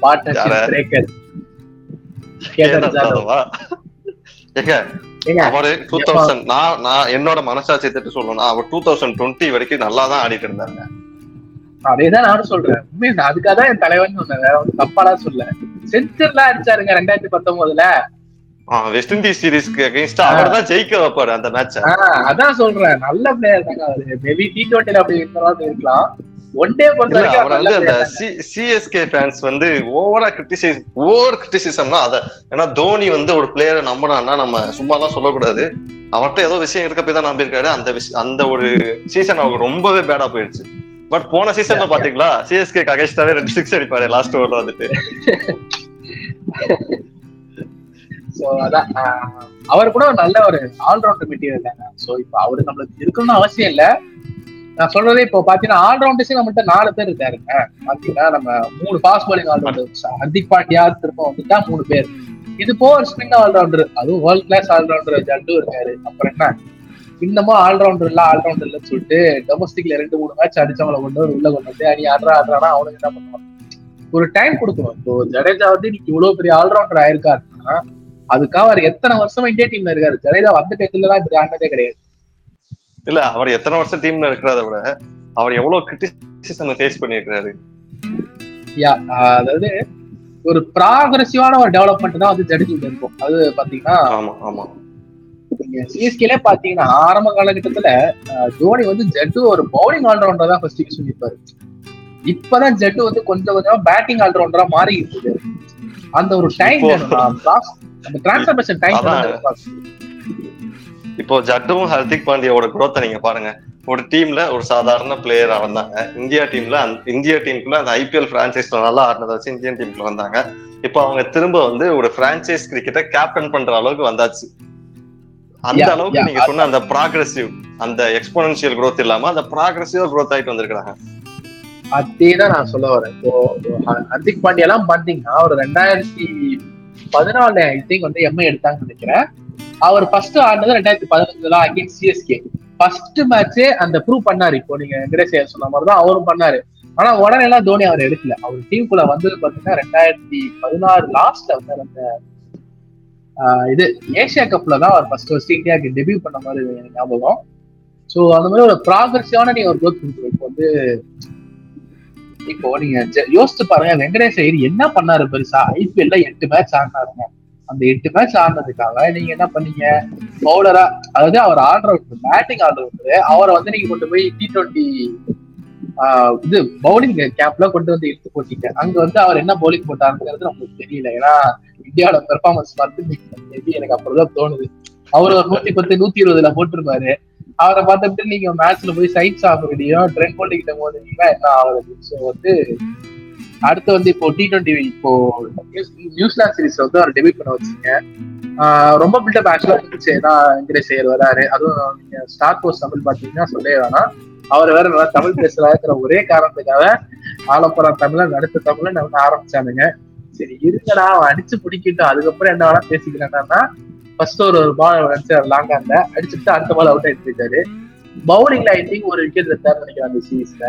பார்ட்னர்ஷிப்? பிரேக்கர் கேதார் ஜாதவ் அவரு டூ தௌசண்ட் நான் நான் என்னோட மனசாட்சி திட்டு சொல்லணும் அவர் டூ தௌசண்ட் டுவெண்ட்டி வரைக்கும் நல்லா தான் ஆடிட்டு இருந்தாங்க அதேதான் நானும் சொல்றேன். உண்மையை அதுக்காக தான் என் தலைவன் சொன்னேன். தப்பாலாம் சொல்ல செஞ்சுரிலாம் அடிச்சாருங்க ரெண்டாயிரத்தி பத்தொன்பதுல. வெஸ்ட் இண்டீஸ் சீரிஸ்க்கு அகைன்ஸ்ட் அவர் தான் ஜெயிக்க வைப்பாரு அந்த மேட்ச அதான் சொல்றேன். நல்ல பிளேயர் தாங்க அவரு. மேபி டி டுவெண்ட்டில அப்படி இருக்கலாம். ஒன் டே பொறுத்த இல்ல வரைக்கும் அவர் அவர் வந்து அந்த. சிஎஸ்கே ஃபேன்ஸ் வந்து ஓவரா கிரிட்டிசைஸ் ஓவர் கிரிட்டிசிசம்னா அத. ஏன்னா தோனி வந்து ஒரு பிளேயரை நம்பினான்னா நம்ம சும்மா தான் சொல்லக்கூடாது. அவர்கிட்ட ஏதோ விஷயம் இருக்க போய் தான் நம்பியிருக்காரு. அந்த விஷயம் அந்த ஒரு சீசன் அவங்க ரொம்பவே பேடா போயிடுச்சு. பட் போன சீசன்ல பாத்தீங்களா? சிஎஸ்கே அகைன்ஸ்டாவே ரெண்டு சிக்ஸ் அடிப்பாரு. லாஸ்ட் ஓவர்ல வந்துட்டு. அதான் அவர் கூட நல்ல ஒரு ஆல்ரவுண்டர் மெட்டீரியல் தாங்க சோ இப்போ அவரு நம்மளுக்கு இருக்கணும்னு அவசியம் இல்ல. நான் சொல்றதே இப்போ பாத்தீங்கன்னா ஆல்ரவுண்டர்ஸே நம்மள்ட்ட நாலு பேர் இருக்காருங்க. பாத்தீங்கன்னா நம்ம மூணு fast bowling allrounder Hardik Pandya திரும்ப வந்துட்டா மூணு பேர். இது போ ஒரு ஸ்பின் ஆல்ரவுண்டர் அதுவும் world class all rounder Jaddu இருக்காரு. அப்புறம் என்ன? இன்னமும் ஆல்ரவுண்டர் இல்ல ஆல்ரவுண்டர் இல்லன்னு சொல்லிட்டு டொமஸ்டிக்ல ரெண்டு மூணு மேட்ச் அடிச்சவங்களை கொண்டு வந்து உள்ள கொண்டு வந்து அடி ஆடுறா ஆடுறானா அவனுக்கு என்ன பண்ணுவான்? ஒரு டைம் கொடுக்கணும். இப்போ ஜடேஜா வந்து இன்னைக்கு இவ்வளவு பெரிய ஆல்ரவுண்டர் ஆயிருக்காருன்னா அதுக்காக அவர் எத்தனை வருஷமா இந்தியா டீம்ல இருக்காரு? ஜடேஜா வந்த டைத்துல தான் இப்படி ஆனதே கிடையாது. இல்ல அவர் எத்தனை வருஷம் டீம்ல இருக்கிறத விட அவர் எவ்வளவு கிரிட்டிசிசம் ஃபேஸ் பண்ணிருக்காரு யா அதாவது ஒரு ப்ராகிரசிவான ஒரு டெவலப்மெண்ட் தான் வந்து ஜடேஜா இருக்கும். அது பாத்தீங்கன்னா ஆமா ஆமா. நீங்க சிஎஸ்கேல பாத்தீங்கன்னா ஆரம்ப காலகட்டத்துல தோனி வந்து ஜட்டு ஒரு பவுலிங் ஆல்ரவுண்டர் தான் ஃபர்ஸ்ட் யூஸ் பண்ணிருப்பாரு இப்பதான் ஜட்டு வந்து கொஞ்சம் கொஞ்சமா பேட்டிங் ஆல்ரவுண்டரா மாறி இருக்குது. அந்த ஒரு டைம் அந்த டிரான்ஸ்பர்மேஷன் டைம். இப்போ ஜட்டுவும் ஹர்திக் பாண்டியாவோட growth-அ நீங்க பாருங்க. ஒரு டீம்ல ஒரு சாதாரண பிளேயரா வந்தாங்க. இந்தியா டீம்ல இந்தியா டீமுக்குள்ள அந்த ஐபிஎல் பிரான்சைஸ்ல நல்லா ஆடினதை வச்சு இந்தியன் டீமுக்குள்ள வந்தாங்க. இப்போ அவங்க திரும்ப வந்து ஒரு பிரான்சைஸ் கிரிக்கெட்டை கேப்டன் பண்ற அளவுக்கு வந்தாச்சு. அந்த அளவுக்கு. நீங்க சொன்ன அந்த ப்ராக்ரஸிவ் அந்த எக்ஸ்போனன்ஷியல் growth இல்லாம அந்த ப்ராக்ரஸிவா growth ஆயிட்டு வந்திருக்காங்க. அதேதான் நான் சொல்ல வரேன். இப்போ ஹர்திக் பாண்டியா எல்லாம் பாத்தீங்கன்னா ஒரு ரெண்டாயிரத்தி பதினாலு ஐ திங்க் வந்து எம்ஐ எடுத்தாங்கன்னு நினைக்கிறேன். அவர் ஃபர்ஸ்ட் ஆடினது ரெண்டாயிரத்தி பதினஞ்சுல அகேன்ஸ்ட் சிஎஸ்கே ஃபர்ஸ்ட் மேட்சே அந்த ப்ரூவ் பண்ணாரு. இப்போ நீங்க வெங்கடேஷ் ஐயர் சொன்ன மாதிரி தான் அவரும் பண்ணாரு. ஆனா உடனே எல்லாம் தோனி அவர் எடுக்கல. அவர் டீமுக்குள்ள வந்தது பாத்தீங்கன்னா ரெண்டாயிரத்தி பதினாறு லாஸ்ட்ல வந்து அந்த ஆஹ், இது ஏசியா கப்ல தான் அவர் ஃபர்ஸ்ட் ஃபர்ஸ்ட் இந்தியாவுக்கு டெபியூ பண்ண மாதிரி எனக்கு ஞாபகம். ஸோ அந்த மாதிரி ஒரு ப்ராக்ரஸிவான நீங்க ஒரு growth கொடுத்துரு இப்போ வந்து இப்போ நீங்க யோசிச்சு பாருங்க. வெங்கடேஷ் ஐயர் என்ன பண்ணாரு பெருசா? ஐபிஎல்ல எட்டு மேட்ச் ஆடினாருங்க. அந்த எட்டு மேட்ச் ஆடினதுக்காக நீங்க என்ன பண்ணீங்க? பவுலரா அதாவது அவர் ஆல்ரவுண்டர் பேட்டிங் ஆல்ரவுண்டர் அவரை வந்து நீங்க கொண்டு போய் டி டுவெண்ட்டி இது பவுலிங் கேப்ல கொண்டு வந்து எடுத்து போட்டீங்க. அங்க வந்து அவர் என்ன பவுலிங் போட்டாருங்கிறது நமக்கு தெரியல. ஏன்னா இந்தியாவோட பெர்ஃபார்மன்ஸ் பார்த்து <laughs> மேபி எனக்கு தான் தோணுது. அவர் ஒரு நூத்தி பத்து நூத்தி இருபதுல போட்டிருப்பாரு. அவரை பார்த்துட்டு நீங்க மேட்ச்ல போய் சைட் சாப்பிடுறீங்க ட்ரெண்ட் போட்டு கிட்ட மோதுனீங்கன்னா என்ன ஆகுறது? ஸோ வந்து அடுத்து வந்து இப்போ டி டுவெண்ட்டி இப்போ நியூஸ்- நியூசிலாந்து சீரிஸ் வந்து அவர் டெபியூட் பண்ண வச்சுங்க. ரொம்ப பில்டப் ஆக்சுவலா இருந்துச்சு. ஏன்னா வெங்கடேஷ் ஐயர் வராரு. அதுவும் நீங்க ஸ்டார் போஸ்ட் தமிழ் பாத்தீங்கன்னா சொல்லவே வேணாம். அவர் வேற நல்லா தமிழ் பேசுறாங்கிற ஒரே காரணத்துக்காக ஆலப்புறம் தமிழன் அடுத்த தமிழன் வந்து ஆரம்பிச்சானுங்க. சரி இருங்கடா. அவன் அடிச்சு பிடிக்கிட்டோம். அதுக்கப்புறம் என்ன வேணா பேசிக்கிறேன்னா ஃபர்ஸ்ட் ஒரு ஒரு பால் அடிச்சார் லாங் ஹேண்ட்ல அடிச்சுட்டு அடுத்த பால் அவுட் ஆயிட்டு இருக்காரு பவுலிங்ல ஐ திங்க் ஒரு விக்கெட் எடுத்தாரு நினைக்கிறேன் அந்த சீரீஸ்ல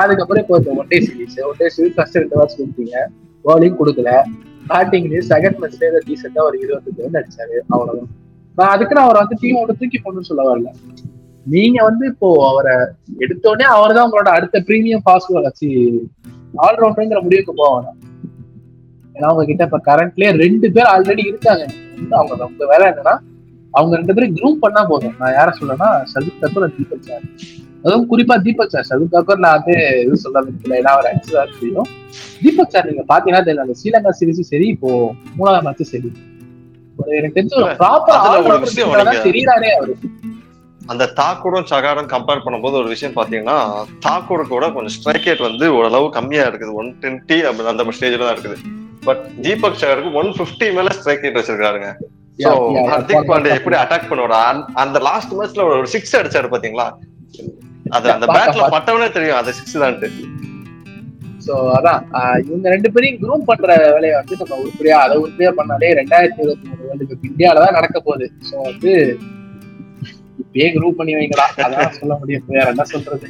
அதுக்கப்புறம் இப்போ இந்த one day series one day series first ரெண்டு வாட்ச் கொடுத்தீங்க. பவுலிங் கொடுக்கல. பேட்டிங்லயும் செகண்ட் மேட்ச்ல ஏதோ டீசெண்டா ஒரு இருபத்தஞ்சு ரன் அடிச்சாரு அவ்வளவுதான். நான் அதுக்கு நான் அவரை வந்து டீம் விட்டு தூக்கி போடணும்னு சொல்ல வரல. நீங்க வந்து இப்போ அவரை எடுத்தோடனே அவர் தான் உங்களோட அடுத்த பிரீமியம் ஃபாஸ்ட் வச்சு ஆல்ரவுண்டர்ங்கிற முடிவுக்கு போவாங்க ஏன்னா அவங்க கிட்ட இப்ப கரண்ட்லயே ரெண்டு பேர் ஆல்ரெடி இருக்காங்க. அவங்க உங்க வேலை என்னன்னா அவங்க ரெண்டு பேரும் குரூப் பண்ணா போதும். நான் யார சொல்றேன்னா சதுக் தக்கர் தீபக் சார் அதுவும் குறிப்பா தீபக் சார் சதுக் தக்கர் நான் வந்து இது சொல்ல ஏன்னா அவர் அடிச்சதா தெரியும். தீபக் சார் நீங்க பாத்தீங்கன்னா தெரியல. அந்த ஸ்ரீலங்கா சீரிஸும் சரி இப்போ மூணாவது மேட்சும் சரி. எனக்கு தெரிஞ்ச ஒரு அதுல ஒரு விஷயம் ப்ராப்பர் நீங்க- தெரியுறாரே அவரு. அந்த தாக்கூரும் சகாரும் கம்பேர் பண்ணும்போது ஒரு விஷயம் பாத்தீங்கன்னா தாக்கூர் கூட கொஞ்சம் ஸ்ட்ரைக் ரேட் வந்து ஓரளவு கம்மியா இருக்குது. ஒன் டுவெண்ட்டி அந்த ஸ்டேஜ்ல தான் இருக்குது. பட் தீபக் சகருக்கு ஒன் பிப்டி மேல ஸ்ட்ரைக் ரேட் வச்சிருக்காருங்க. ஹர்திக் பாண்டே எப்படி அட்டாக் பண்ணுவாரு அந்த- அந்த லாஸ்ட் மேட்ச்ல ஒரு சிக்ஸ் அடிச்சாரு பாத்தீங்களா? அது அந்த பேட்ல பட்டவனே தெரியும் அது சிக்ஸ் தான்ட்டு. சோ அதான். இவங்க ரெண்டு பேரையும் குரூப் பண்ற வேலையை வந்து நம்ம உருப்படியா அதை உருப்படியா பண்ணாலே ரெண்டாயிரத்தி இருபத்தி மூணு வேர்ல்டு கப் இந்தியால தான் நடக்க போகுது. சோ வந்து இப்பயே குரூப் பண்ணி வைங்களா? அதான் சொல்ல முடியும். வேற என்ன சொல்றது?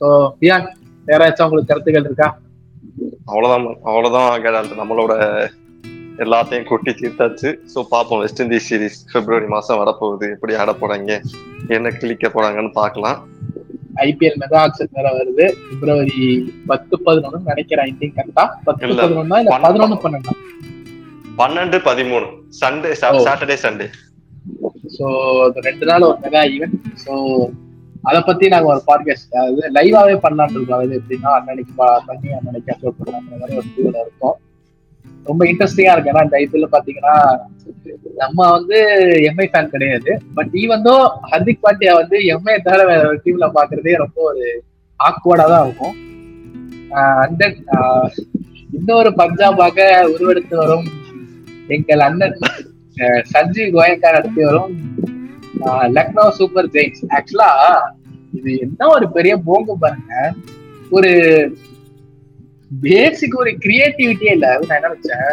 சோ பியான் வேற ஏதாச்சும் உங்களுக்கு கருத்துக்கள் இருக்கா? அவ்வளவுதான் அவ்வளவுதான் நம்மளோட எல்லாத்தையும் கொட்டி தீர்த்தாச்சு. சோ பாப்போம் வெஸ்ட் இண்டீஸ் சீரிஸ் பிப்ரவரி மாசம் வரப்போகுது. எப்படி ஆட போறாங்க? என்ன கிளிக்க போறாங்கன்னு பார்க்கலாம். ஐபிஎல் மெகா ஆக்சன் வேற வருது. பிப்ரவரி பத்து பதினொன்னு நினைக்கிறேன் திங்க் கரெக்டா பத்து பதினொன்னா. பதினொன்னு பன்னெண்டா? பன்னெண்டு பதிமூணு. சண்டே. சாட்டர்டே சண்டே ஸோ ரெண்டு நாள் ஒரு மெகா ஈவெண்ட் ஸோ அதை பத்தி நாங்க ஒரு பாட்காஸ்ட் அதாவது லைவாவே பண்ணலாம்னு இருக்கோம். அது எப்படின்னா அன்னன்னைக்கு பா- பண்ணி அன்னன்னைக்கு அப்லோட் பண்ணலாம்ன்ற மாதிரி ஒரு முடிவுல இருக்கோம். ரொம்ப இன்ட்ரெஸ்டிங்கா இருக்கு. ஏன்னா இந்த ஐபிஎல் பாத்தீங்கன்னா நம்ம வந்து எம்ஐ ஃபேன் கிடையாது. But even though Hardik Pandya வந்து எம்ஐ தவிர வேற ஒரு டீம்ல பாக்குறதே ரொம்ப ஒரு ஆக்வர்டா தான் இருக்கும். அந்த இன்னொரு பஞ்சாபாக உருவெடுத்து வரும் எங்கள் அண்ணன் சஞ்சீவ் கோயங்கா நடத்தி வரும். Lucknow Super Giants. ஆக்சுவலா இது என்ன ஒரு பெரிய போங்க பாருங்க. ஒரு பேசிக் ஒரு கிரியேட்டிவிட்டியே இல்ல. நான் என்ன நினைச்சேன்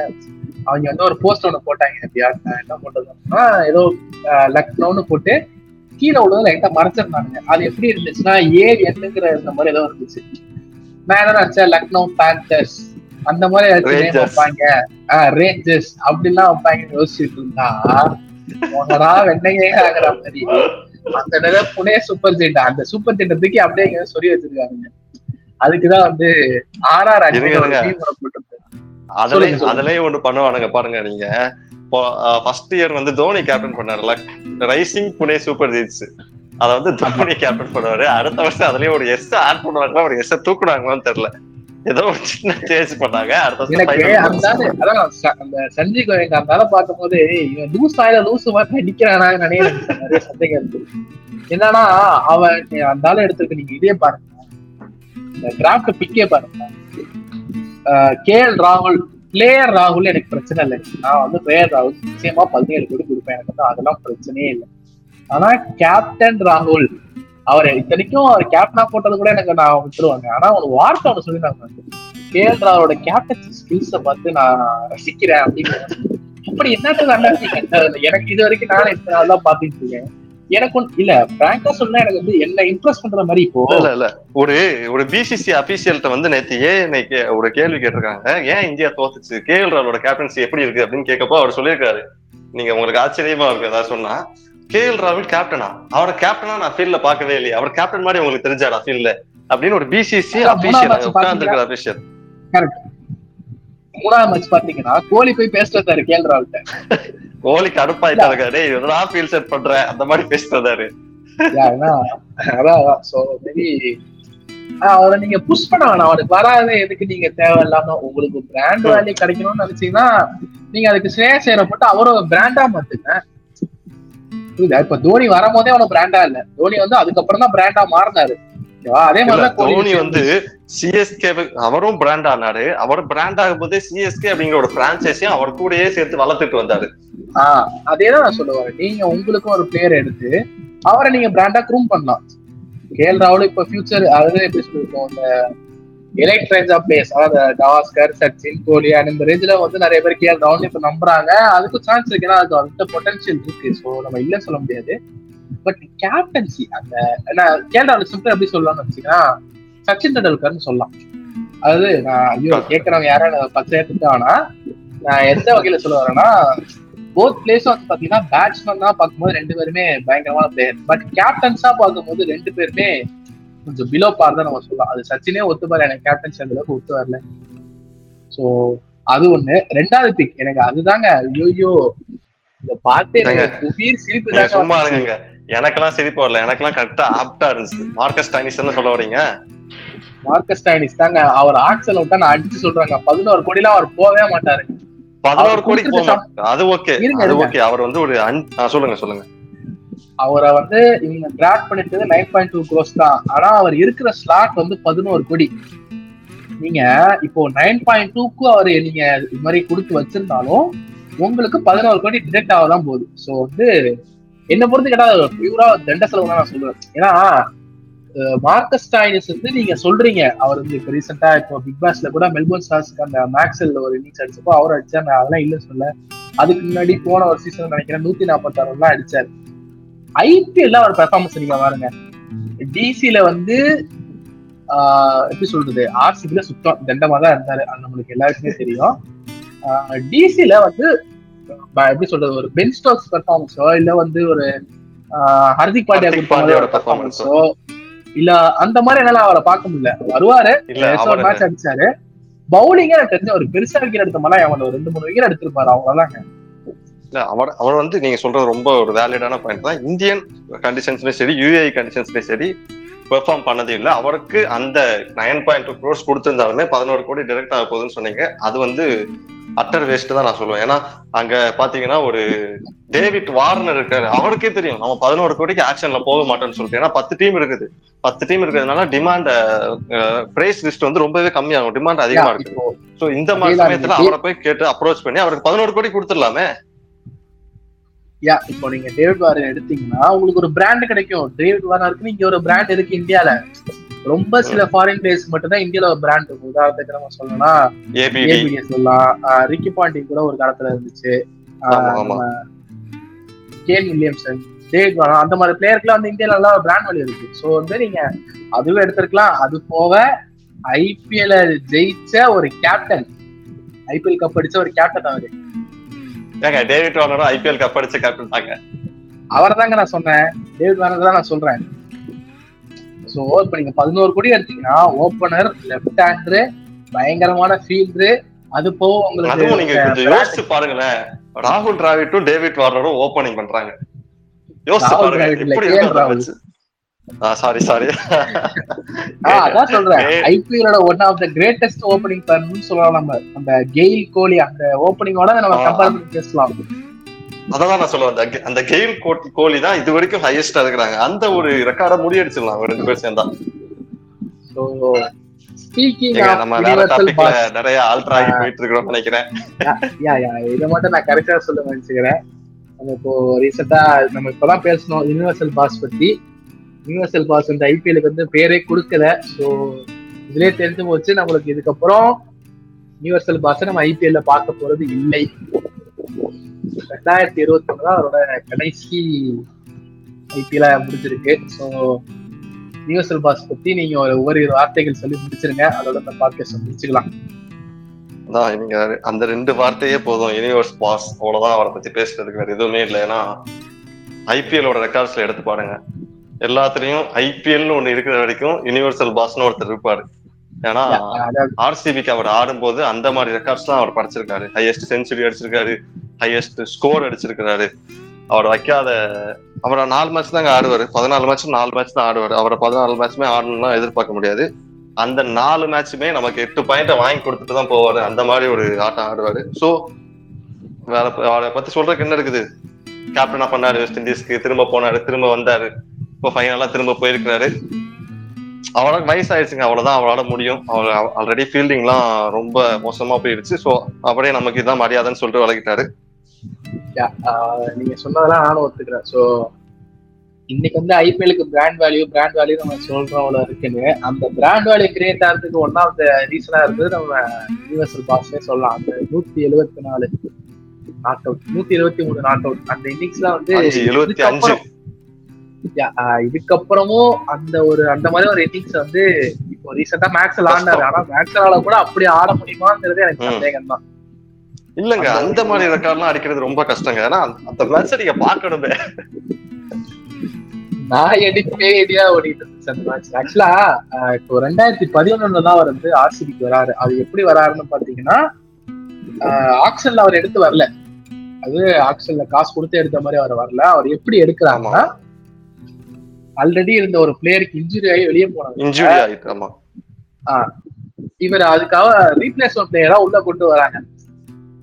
அவங்க வந்து ஒரு போஸ்ட் ஒண்ணு போட்டாங்க எப்படியா என்ன போட்டதுன்னா ஏதோ லக்னோன்னு போட்டு கீழே உள்ளது லைட்டா மறைச்சிருந்தாங்க அது எப்படி இருந்துச்சுன்னா ஏர் என்னங்கிற இந்த மாதிரி ஏதோ இருந்துச்சு. நான் என்ன நினைச்சேன் லக்னோ பேந்தர்ஸ் அந்த மாதிரி ஏதாச்சும். வைப்பாங்க. ரேஞ்சர்ஸ் அப்படிலாம் வைப்பாங்கன்னு யோசிச்சுட்டு இருந்தா உனடா வெண்ணையே ஆகிற மாதிரி. அந்த புனே சூப்பர் ஜெயிண்ட் அந்த சூப்பர் ஜெயிண்ட் தூக்கி அப்படியே சொல்லி வச்சிருக்காங்க அதுக்குதான் வந்து ஆர்ஆர் இருங்க, இருங்க. போட்டு அதுலயே சொல்லுங்க, சொல்லுங்க. அதுலயே ஒண்ணு பண்ணுவானுங்க பாருங்க நீங்க. ஃபர்ஸ்ட் இயர் வந்து தோனி கேப்டன் பண்ணாருல. ரைசிங் புனே சூப்பர் ஜீட்ஸ் அத வந்து தோனி கேப்டன் பண்ணுவாரு. அடுத்த வருஷம் அதுலயே ஒரு எஸ் ஆட் பண்ணுவாங்களா ஒரு எஸ் தூக்குனாங்களான்னு தெரியல. ஏதோ ஒரு சின்ன சேஞ்ச் பண்ணாங்க. அந்த சஞ்சய் கோயங்க அந்த பார்க்கும்போது இவன் லூஸ் ஆயில லூஸ் மாதிரி நிக்கிறானா நினைக்கிறேன். என்னன்னா அவன் அந்த எடுத்துருக்கு நீங்க இதே பாருங்க. இந்த டிராப்ட் பிக்கே பாருங்க. கே எல் ராகுல் பிளேயர் ராகுல் எனக்கு பிரச்சனை இல்லை. நான் வந்து பிளேயர் ராகுல் நிச்சயமா பதினேழு கோடி கொடுப்பேன். எனக்கு வந்து அதெல்லாம் பிரச்சனையே இல்லை. ஆனா கேப்டன் ராகுல் அவர் இத்தனைக்கும் அவர் கேப்டனா போட்டது கூட எனக்கு நான் விட்டுருவாங்க. ஆனா ஒரு வார்த்தை ஒன்று கே கேஎல் ராகுலோட கேப்டன் ஸ்கில்ஸ பார்த்து நான் ரசிக்கிறேன் அப்படின்னு. அப்படி என்னத்த அண்டர்ஸ்டாண்டிங் எனக்கு இது வரைக்கும் நானே இத்தனை நாள் தான் பாத்துட்டு இருக்கேன். எனக்கு இல்ல பிராங்கா சொன்னா எனக்கு வந்து என்ன இம்ப்ரெஸ் பண்ற மாதிரி இப்போ இல்ல இல்ல ஒரு ஒரு பிசிசி அபிஷியல்ட்ட வந்து நேத்து ஏன் ஒரு கேள்வி கேட்டிருக்காங்க. ஏன் இந்தியா தோத்துச்சு? கேஎல் ராவோட கேப்டன்சி எப்படி இருக்கு அப்படின்னு கேட்கப்போ அவர் சொல்லியிருக்காரு. நீங்க உங்களுக்கு ஆச்சரியமா இருக்கு ஏதாவது சொன்னா. கேஎல் ராகுல் கேப்டனா அவரை கேப்டனா நான் ஃபீல்ட்ல பார்க்கவே இல்லையே. அவர் கேப்டன் மாதிரி உங்களுக்கு தெரிஞ்சாரா ஃபீல்ட்ல அப்படின்னு ஒரு பிசிசி அபிஷியல் match உட்கார்ந்து இருக்கிற அபிஷியல் மூணாவது மேட்ச் பாத்தீங்கன்னா கோலி போய் பேசுறாரு கேஎல் ராவுல்ட்ட கோலி கடுப்பாயிட்டா இருக்காரு இதெல்லாம் ஃபீல் செட் பண்ற அந்த மாதிரி ஏன்னா, அதான். மேபி அவரை நீங்க புஷ் பண்ண வேணாம். அவருக்கு வராத எதுக்கு நீங்க தேவையில்லாம உங்களுக்கு பிராண்ட் வேல்யூ கிடைக்கணும்னு நினைச்சீங்கன்னா நீங்க அதுக்கு ஸ்ரேயா சேர போட்டு அவரும் பிராண்டா மாத்துங்க. இப்ப தோனி வரும்போதே அவன பிராண்டா இல்ல. தோனி வந்து அதுக்கப்புறம் தான் பிராண்டா மாறினாரு? அதே கோலி தோனி வந்து சிஎஸ்கே அவரும் பிராண்ட் ஆனாரு. அவர் பிராண்ட் ஆகும் போதே சிஎஸ்கே அப்படிங்கிற ஒரு பிரான்ச்சைஸையும் அவர் கூடயே சேர்த்து வளர்த்துட்டு வந்தாரு. ஆஹ் அதேதான் நான் சொல்ல வரேன். நீங்க உங்களுக்கும் ஒரு பிளேயர் எடுத்து அவரை நீங்க பிராண்டா க்ரூம் பண்ணலாம். கேஎல் ராகுல் இப்ப ஃபியூச்சர் அதாவது எப்படி சொல்லிருக்கோம் இந்த எலைட் ரேஞ்ச் ஆஃப் பிளேயர்ஸ் அதாவது கவாஸ்கர் சச்சின் கோலி அண்ட் இந்த ரேஞ்சில வந்து நிறைய பேர் கேஎல் ராகுல் இப்ப நம்புறாங்க. அதுக்கும் சான்ஸ் இருக்கு. ஏன்னா அதுக்கு அவர்கிட்ட பொட்டன்ஷியல் இருக்கு. ஸோ நம்ம இல்ல சொல்ல முடியாது. பட் கேப்டன்சி அந்த கேஎல் ராகுல் சிம்பிள் எப்படி சொல்லலாம்னு வச்சுக்கோங்கன்னா சச்சின் டெண்டுல்கர்னு சொல்லலாம். அதாவது நான் ஐயோ கேட்கறவங்க யாரும் பச்சை எடுத்துட்டு ஆனா நான் எந்த வகையில சொல்ல வரேன்னா போத் பிளேஸும் வந்து பாத்தீங்கன்னா பேட்ஸ்மேன் தான் பார்க்கும்போது ரெண்டு பேருமே பயங்கரமான பிளேயர் பட் கேப்டன்ஸா பார்க்கும்போது ரெண்டு பேருமே கொஞ்சம் பிலோ பார் தான் நம்ம சொல்லலாம். அது சச்சினே ஒத்துப்பாரு எனக்கு கேப்டன்ஸ் அந்த அளவுக்கு ஒத்து வரல. ஸோ அது ஒண்ணு. ரெண்டாவது பிக் எனக்கு அதுதாங்க ஐயோ பாட்டு எனக்கு உயிர் சிரிப்பு தாங்க எனக்கெல்லாம் சிரிப்பு வரல. எனக்கெல்லாம் கரெக்டா ஆப்டா இருந்துச்சு. மார்க்கஸ் டைனிஸ் சொல்ல வரீங்க மார்க்கஸ் டைனிஸ் தாங்க. அவர் ஆக்சல் விட்டா நான் அடிச்சு சொல்றாங்க. பதினோரு கோடிலாம் அவர் போகவே மாட்டாரு. பதினோரு கோடிக்கு போக மாட்டாரு. அது ஓகே. அது. ஓகே. அவர் வந்து ஒரு சொல்லுங்க சொல்லுங்க. அவரை வந்து இவங்க டிராப் பண்ணிட்டது நைன் பாயிண்ட் டூ க்ரோஸ் தான். ஆனா அவர் இருக்கிற ஸ்லாட் வந்து பதினோரு கோடி. நீங்க இப்போ நைன் பாயிண்ட் டூக்கு அவர் நீங்க இது மாதிரி கொடுத்து வச்சிருந்தாலும் உங்களுக்கு பதினோரு கோடி டிடெக்ட் ஆக தான் போகுது. ஸோ வந்து என்ன பொறுத்து கேட்டா பியூரா தண்ட செலவு தான் நான் சொல்லுவேன். ஏன்னா அஹ், மார்க்கஸ் ஸ்டாயினிஸ் வந்து நீங்க சொல்றீங்க. அவர் வந்து இப்போ ரீசெண்டா இப்போ பிக் பாஸ்ல கூட மெல்போர்ன் ஸ்டார்ஸ்க்கு அந்த மேக்ஸில் ஒரு இன்னிங்ஸ் அடிச்சப்போ அவர் நான் அதெல்லாம் இல்லைன்னு சொல்ல அதுக்கு முன்னாடி போன ஒரு சீசன் நினைக்கிறேன் நூத்தி நாற்பத்தாறு எல்லாம் அடிச்சாரு. ஐபிஎல்ல அவர் பெர்ஃபார்மன்ஸ் நீங்க பாருங்க. டிசில வந்து ஆஹ் எப்படி சொல்றது? ஆர்சிபில சுத்தம் தண்டமா தான் இருந்தாரு. அது நம்மளுக்கு எல்லாருக்குமே தெரியும். டிசில வந்து எப்படி சொல்றது ஒரு பென் ஸ்டோக்ஸ் பெர்ஃபார்மன்ஸோ இல்ல வந்து ஒரு ஹர்திக் பாண்டியா ஹர்திக் கொடுத்த மாதிரி பாண்டியாவோட ஒரு பெர்ஃபார்மன்ஸோ இல்ல அந்த மாதிரி என்னால அவரை பார்க்க முடியல. வருவாரு மேட்ச் அடிச்சாரு. பவுலிங்கே எனக்கு தெரிஞ்ச ஒரு பெருசா விக்கெட் எடுத்த மாதிரி அவன் ஒரு ரெண்டு மூணு விக்கெட் எடுத்திருப்பாரு அவ்வளவுதான் இல்ல அவர் அவர் வந்து நீங்க சொல்றது ரொம்ப ஒரு வேலிடான பாயிண்ட் தான். இந்தியன் கண்டிஷன்ஸ்லயும் சரி யூஏஐ கண்டிஷன்ஸ்லயும் சரி பெர்ஃபார்ம் பண்ணதே இல்ல. அவருக்கு அந்த நைன் பாயிண்ட் டூ க்ரோஸ் கொடுத்திருந்தாலுமே பதினோரு கோடி டைரக்ட் ஆக போகுதுன்னு சொன்னீங்க. அது வந்து அட்டர் வேஸ்ட் தான் நான் சொல்லுவேன். ஏன்னா அங்க பாத்தீங்கன்னா ஒரு டேவிட் வார்னர் இருக்காரு. அவருக்கே தெரியும். நம்ம பதினோரு கோடிக்கு ஆக்ஷன்ல போக மாட்டோம்னு சொல்லிட்டு. ஏன்னா பத்து டீம் இருக்குது. பத்து டீம் இருக்கிறதுனால டிமாண்ட் பிரைஸ் லிஸ்ட் வந்து ரொம்பவே கம்மியாகும். டிமாண்ட் அதிகமா இருக்கு. சோ இந்த மாதிரி சமயத்துல. அவரை போய் கேட்டு அப்ரோச் பண்ணி அவருக்கு பதினோரு கோடி கொடுத்துடலாமே? யா இப்போ நீங்க டேவிட் வார்னர் எடுத்தீங்கன்னா உங்களுக்கு ஒரு பிராண்ட் கிடைக்கும். டேவிட் வார்னருக்கு இங்க ஒரு பிராண்ட் இருக்கு இந்தியால ரொம்ப சில ஃபாரின் பிளேஸ் மட்டும் தான் இந்தியால ஒரு பிராண்ட் இருக்கும் உதாரணத்துக்கு நம்ம சொல்லணும்னா ஏபிடி சொல்லலாம் ரிக்கி பாண்டிங் கூட ஒரு காலத்துல இருந்துச்சு. கேன் வில்லியம்சன் டேவிட் அந்த மாதிரி பிளேயருக்குலாம் வந்து இந்தியால நல்லா பிராண்ட் வேல்யூ இருக்கு. ஸோ வந்து நீங்க அதுவும் எடுத்திருக்கலாம். அது போக ஐபிஎல் ஜெயிச்ச ஒரு கேப்டன் ஐபிஎல் கப் அடிச்ச ஒரு கேப்டன் அவரு. ஏங்க டேவிட் வார்னரும் ஐபிஎல் கப் அடிச்ச கேப்டன் தாங்க. அவரை தாங்க நான் சொன்னேன். டேவிட் வார்னர் தான் நான் சொல்றேன். சோ இப்ப நீங்க பதினோரு கோடி எடுத்தீங்கன்னா ஓப்பனர் லெஃப்ட் ஹேண்டரு பயங்கரமான ஃபீல்டரு அது போக அதுவும் நீங்க கொஞ்சம் உங்களுக்கு யோசிச்சு பாருங்களேன். ராகுல் டிராவிட்டும் டேவிட் வார்னரும் ஓபனிங் பண்றாங்க. யோசிச்சு பாருங்க. சாரி சாரி அதான் சொல்றேன். ஐபிஎலோட one of the greatest opening சொல்லலாம் நம்ம. அந்த கெயில் கோலி அந்த ஓப்பனிங்கோட நம்ம. கம்பேர் பண்ணி பேசலாம். அதான் நான் சொல்லுவேன். அந்த அந்த கெயில் கோட்- கோலி தான் இது வரைக்கும் ஹையஸ்டா இருக்கிறாங்க. அந்த ஒரு ரெக்கார்டை முறியடிச்சிடலாம் அவங்க ரெண்டு பேர் சேர்ந்தா. நம்ம வேற டாபிக்ல நிறைய ஆல்ட்ரா ஆகி போயிட்டு இருக்கிறோம் நினைக்கிறேன். இதை மட்டும் நான் கரெக்டா சொல்ல நினைச்சுக்கிறேன். நம்ம இப்போ ரீசெண்டா நம்ம இப்பதான் பேசணும் யூனிவர்சல் பாஸ் பத்தி. யூனிவர்சல் பாஸ் இந்த ஐபிஎலுக்கு வந்து பேரே கொடுக்கல. ஸோ இதுலயே தெரிஞ்சு போச்சு. நம்மளுக்கு இதுக்கப்புறம் யூனிவர்சல் பாஸை நம்ம ஐபிஎல்ல பார்க்க போறது இல்லை. ரெண்டாயிரத்தி இருபத்தி ஒண்ணு தான் அவரோட கடைசி ஐபிஎல் முடிஞ்சிருக்கு. ஸோ யூனிவர்சல் பாஸ் பத்தி நீங்க ஒரு ஓரிரு வார்த்தைகள் சொல்லி முடிச்சிருங்க. அதோட இந்த பாட்காஸ்ட் முடிச்சுக்கலாம். அதான் நீங்க அந்த ரெண்டு வார்த்தையே போதும். யூனிவர்ஸ் பாஸ் அவ்வளவுதான் அவரை பத்தி பேசுறதுக்கு வேற எதுவுமே இல்லை. ஏன்னா ஐபிஎலோட ரெக்கார்ட்ஸ்ல எடுத்து பாருங்க. எல்லாத்துலயும் ஐபிஎல்னு ஒண்ணு இருக்கிற வரைக்கும் யூனிவர்சல் பாஸ்னு ஒருத்தர் இருப்பாரு. ஏன்னா ஆர்சிபிக்கு அவர் ஆடும்போது அந்த மாதிரி ரெக்கார்ட்ஸ் தான் அவர் படிச்சிருக்காரு. ஹையஸ்ட் செஞ்சுரி அடிச்சிருக்காரு. ஹையஸ்ட் ஸ்கோர் அடிச்சிருக்கிறாரு. அவர் வைக்காத அவரை நாலு மேட்ச் தாங்க ஆடுவாரு. பதினாலு மேட்ச் நாலு மேட்ச் தான் ஆடுவார். அவரை பதினாலு மேட்ச்சுமே ஆடணும்னா எதிர்பார்க்க முடியாது. அந்த நாலு மேட்சுமே நமக்கு எட்டு பாயிண்ட்டை வாங்கி கொடுத்துட்டு தான் போவார். அந்த மாதிரி ஒரு ஆட்டம் ஆடுவார். ஸோ வேற அவரை பத்தி சொல்றதுக்கு என்ன இருக்குது? கேப்டனா பண்ணாரு வெஸ்ட் இண்டீஸ்க்கு திரும்ப போனாரு திரும்ப வந்தாரு. இப்போ ஃபைனலா திரும்ப போயிருக்கிறாரு. அவரோட வயசாயிடுச்சுங்க. அவ்வளவுதான் அவரால முடியும். அவர் ஆல்ரெடி ஃபீல்டிங்லாம் ரொம்ப மோசமா போயிடுச்சு ஸோ அப்படியே நமக்கு இதான் மரியாதைன்னு சொல்லிட்டு விளக்கிட்டாரு நீங்க சொன்னதெல்லாம் நானும் ஒத்துக்கிறேன். சோ இன்னைக்கு வந்து ஐபிஎலுக்கு பிராண்ட் வேல்யூ பிராண்ட் வேல்யூ நம்ம சொல்றோம் அவ்வளவு இருக்குன்னு. அந்த பிராண்ட் வேல்யூ கிரியேட் ஆகிறதுக்கு ஒன் ஆஃப் த ரீசனா இருந்தது நம்ம யூனிவர்சல் பாஸ்னே சொல்லலாம். அந்த நூத்தி எழுபத்தி நாலு நாட் அவுட் நூத்தி எழுபத்தி மூணு நாட் அவுட் அந்த இன்னிங்ஸ்லாம் வந்து எழுபத்தி அஞ்சு. இதுக்கப்புறமும் அந்த ஒரு அந்த மாதிரி ஒரு இன்னிங்ஸ் வந்து இப்போ ரீசெண்டா மேக்ஸ்ல ஆடினாரு. ஆனா மேக்ஸ்லால கூட அப்படி ஆட முடியுமாங்கிறது எனக்கு. சந்தேகம் தான் இல்லங்க அந்த மாதிரி ரெக்கார்ட்லாம் அடிக்கிறது ரொம்ப கஷ்டங்க. ஏன்னா அந்த- மேட்ச் நீங்க பாக்கணுமே நான் எடுக்கவே ஐடியா ஓடிட்டு இருந்துச்சு அந்த மேட்ச் ஆக்சுவலா இப்போ ரெண்டாயிரத்தி பதினொன்னுல தான் அவர் வந்து ஆர்சிபிக்கு வராரு. அது எப்படி வராருன்னு பாத்தீங்கன்னா ஆக்ஷன்ல அவர் எடுத்து வரல. அது ஆக்ஷன்ல காசு கொடுத்து எடுத்த மாதிரி அவர் வரல. அவர் எப்படி எடுக்கிறாங்கன்னா ஆல்ரெடி இருந்த ஒரு பிளேயருக்கு இன்ஜுரி ஆகி வெளியே போனாங்க. இன்ஜுரி ஆமா. இவர் அதுக்காக ரீப்ளேஸ்மெண்ட் பிளேயரா உள்ள கொண்டு வராங்க.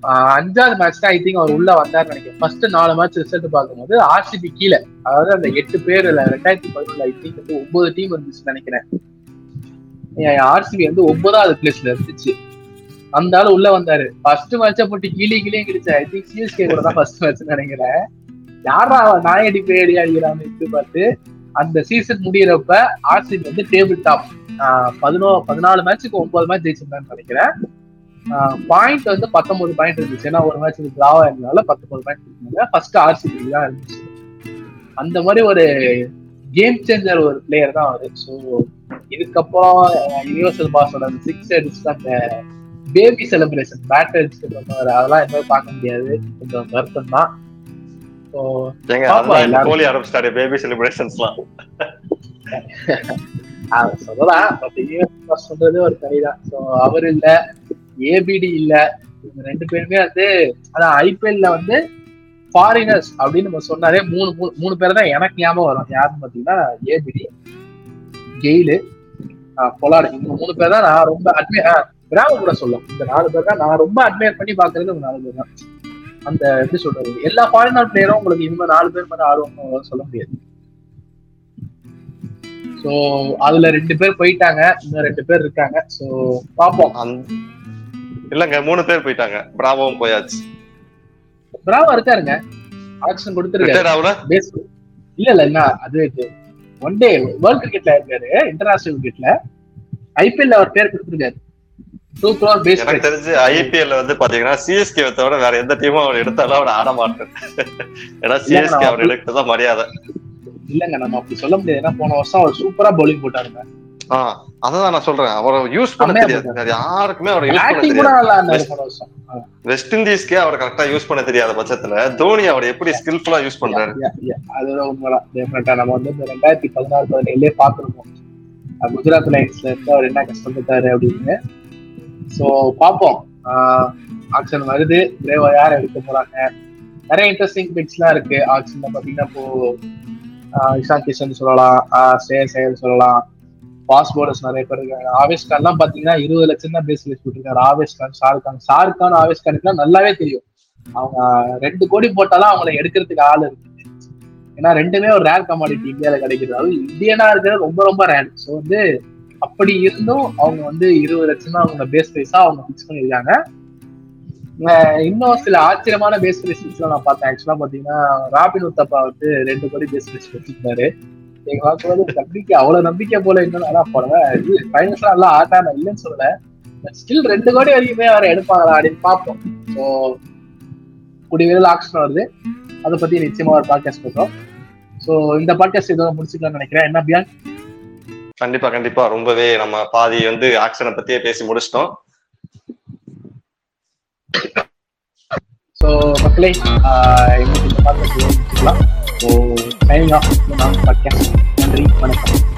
அஞ்சாவது மேட்ச் தான் ஐ திங்க் அவர் உள்ள வந்தாரு நினைக்கிறேன். ஃபர்ஸ்ட் நாலு மேட்ச் ரிசல்ட் பார்க்கும்போது ஆர்சிபி கீழே அதாவது அந்த எட்டு பேர் இல்ல ரெண்டாயிரத்தி பதினொன்று ஐ திங்க் வந்து ஒன்பது டீம் இருந்துச்சு நினைக்கிறேன். ஆர்சிபி வந்து ஒன்பதாவது பிளேஸ்ல இருந்துச்சு. அந்த ஆளு உள்ள வந்தாரு. ஃபர்ஸ்ட் மேட்ச போட்டு கீழே கீழே கிழிச்சு ஐ திங்க் சிஎஸ்கே கூட தான் ஃபர்ஸ்ட் மேட்ச் நினைக்கிறேன். யாரா நாயடி பேடி அடிக்கிறான்னு பார்த்து அந்த சீசன் முடியறப்ப ஆர்சிபி வந்து டேபிள் டாப் பதினோ பதினாலு மேட்சுக்கு ஒன்பது மேட்ச் ஜெயிச்சிருந்தான்னு நினைக்கிறேன். பாயிண்ட் வந்து பத்தொன்பது பாயிண்ட் இருந்துச்சு. ஏன்னா ஒரு மேட்ச் டிராவா இருந்தனால பத்தொன்பது பாயிண்ட் இருந்தாங்க ஃபர்ஸ்ட் ஆர்சிபி தான் இருந்துச்சு. அந்த மாதிரி ஒரு கேம் சேஞ்சர் ஒரு பிளேயர் தான் அவரு. ஸோ இதுக்கப்புறம் யூனிவர்சல் பாஸோட சிக்ஸ் அடிச்சு அந்த பேபி செலிப்ரேஷன் பேட் அடிச்சுட்டு பண்ணுவாரு அதெல்லாம் எதுவுமே பார்க்க முடியாது. கொஞ்சம் வருத்தம் தான். கோலி ஆரம்பிச்சிட்டாரு பேபி செலிப்ரேஷன்ஸ்லாம் சொல்லலாம் பட் யூனிவர்ஸ் சொல்றது ஒரு தனிதான் ஸோ அவர் இல்ல. ஏபிடி இல்ல. ரெண்டு பேருமே வந்து அதான் ஐபிஎல்ல வந்து ஃபாரினர்ஸ் அப்படின்னு நம்ம சொன்னாலே மூணு மூணு- மூணு பேர் தான் எனக்கு ஞாபகம் வரும். யாருன்னு பாத்தீங்கன்னா ஏபிடி கெயிலு பொலாடு இந்த மூணு பேர் தான் நான் ரொம்ப அட்மையர் கிராம கூட சொல்லும் இந்த நாலு பேர் தான் நான் ரொம்ப அட்மையர் பண்ணி பாக்குறது ஒரு நாலு பேர் தான். அந்த எப்படி சொல்றது? எல்லா ஃபாரினர் பிளேயரும் உங்களுக்கு இவங்க நாலு பேர் மாதிரி ஆடுவாங்க சொல்ல முடியாது. சோ அதுல ரெண்டு பேர் போயிட்டாங்க. இன்னும் ரெண்டு பேர் இருக்காங்க. சோ பாப்போம் இல்லங்க மூணு பேர் போயிட்டாங்க. பிராவோவும் போயாச்சு. பிராவோ இருக்காருங்க. ஆக்ஷன் கொடுத்துருக்காரு. இல்ல இல்ல என்ன அது ஒன் டே வேர்ல்ட் கிரிக்கெட்ல இருக்காரு இன்டர்நேஷனல் கிரிக்கெட்ல ஐபிஎல்ல அவர் பேர் கொடுத்துருக்காரு. எனக்கு தெரிஞ்சு ஐபிஎல்ல வந்து பாத்தீங்கன்னா சிஎஸ்கே தவிர வேற எந்த டீமும் அவர் எடுத்தாலும் அவர் ஆட மாட்டார். ஏன்னா சிஎஸ்கே அவர் எடுக்கதான் மரியாதை. இல்லங்க நம்ம அப்படி சொல்ல முடியாது ஏன்னா போன வருஷம் அவர் சூப்பரா பவுலிங் போட்டாருங்க. அதான் நான் சொல்றேன். அவரை யூஸ் பண்ண தெரியாது. யாருக்குமே அவரை யூஸ் பண்ண தெரியாது. வெஸ்ட் இண்டீஸ்க்கே அவர் கரெக்டா யூஸ் பண்ண தெரியாத பட்சத்துல தோனி அவர் எப்படி ஸ்கில்ஃபுல்லா யூஸ் பண்றாரு. அதுதான் உண்மைதான் டெஃபினட்டா நம்ம வந்து இந்த ரெண்டாயிரத்தி பதினாறு பதினேழுலயே பாத்துருக்கோம் குஜராத் லைன்ஸ்ல இருந்து அவர் என்ன கஷ்டப்பட்டாரு அப்படின்னு. சோ பாப்போம் ஆக்ஷன் வருது. பிரேவா யார் எடுக்க போறாங்க? நிறைய இன்ட்ரெஸ்டிங் பிக்ஸ்லாம் இருக்கு. ஆக்ஷன்ல பாத்தீங்கன்னா இப்போ கிஷன் சொல்லலாம். ஸ்ரேயஸ் ஐயர் சொல்லலாம். பாஸ் போர்டர்ஸ் நிறைய பேர் இருக்காங்க. ஆவேஷ் கான்லாம் பாத்தீங்கன்னா இருபது லட்சம் தான் பேஸ் வச்சு போட்டிருக்காரு ஆவேஷ் கான் ஷாருக்கான் ஷாருக்கான் ஆவேஷ் கானுக்கு நல்லாவே தெரியும். அவங்க ரெண்டு கோடி போட்டாலும் அவங்கள எடுக்கிறதுக்கு ஆள் இருக்கு. ஏன்னா ரெண்டுமே ஒரு ரேர் கமாடிட்டி இந்தியாவில கிடைக்கிறது அது இந்தியனா இருக்கிறது ரொம்ப ரொம்ப ரேர் ஸோ வந்து அப்படி இருந்தும் அவங்க வந்து இருபது லட்சம் தான் அவங்க பேஸ் பிரைஸா அவங்க ஃபிக்ஸ் பண்ணியிருக்காங்க. இன்னும் சில ஆச்சரியமான பேஸ் பிரைஸ் நான் பார்த்தேன். ஆக்சுவலா பாத்தீங்கன்னா ராபின் உத்தப்பா வந்து ரெண்டு கோடி பேஸ் பிரைஸ் வச்சிருந்தாரு. எங்க பார்க்கும்போது நம்பிக்கை அவ்வளவு நம்பிக்கை போல இன்னும் நல்லா போடுவேன் இது ஃபைனல்ஸ்லாம் நல்லா ஆட்டா நான் இல்லைன்னு சொல்லல. ஸ்டில் ரெண்டு கோடி வரைக்குமே அவரை எடுப்பாங்களா அப்படின்னு பார்ப்போம். ஸோ கூடிய விரைவில் ஆக்ஷன் வருது. அதை பத்தி நிச்சயமா ஒரு பாட்காஸ்ட் பண்ணுறோம் ஸோ இந்த பாட்காஸ்ட் இதோட முடிச்சுக்கலாம்னு நினைக்கிறேன். என்ன பியான் கண்டிப்பா கண்டிப்பா. ரொம்பவே நம்ம பாதி வந்து ஆக்ஷனை பத்தியே பேசி முடிச்சிட்டோம். ஸோ மக்களே இந்த பாட்காஸ்ட் முடிச்சுக்கலாம். ஸோ சைனிங் ஆஃப் பாட்காஸ்ட் நன்றி வணக்கம்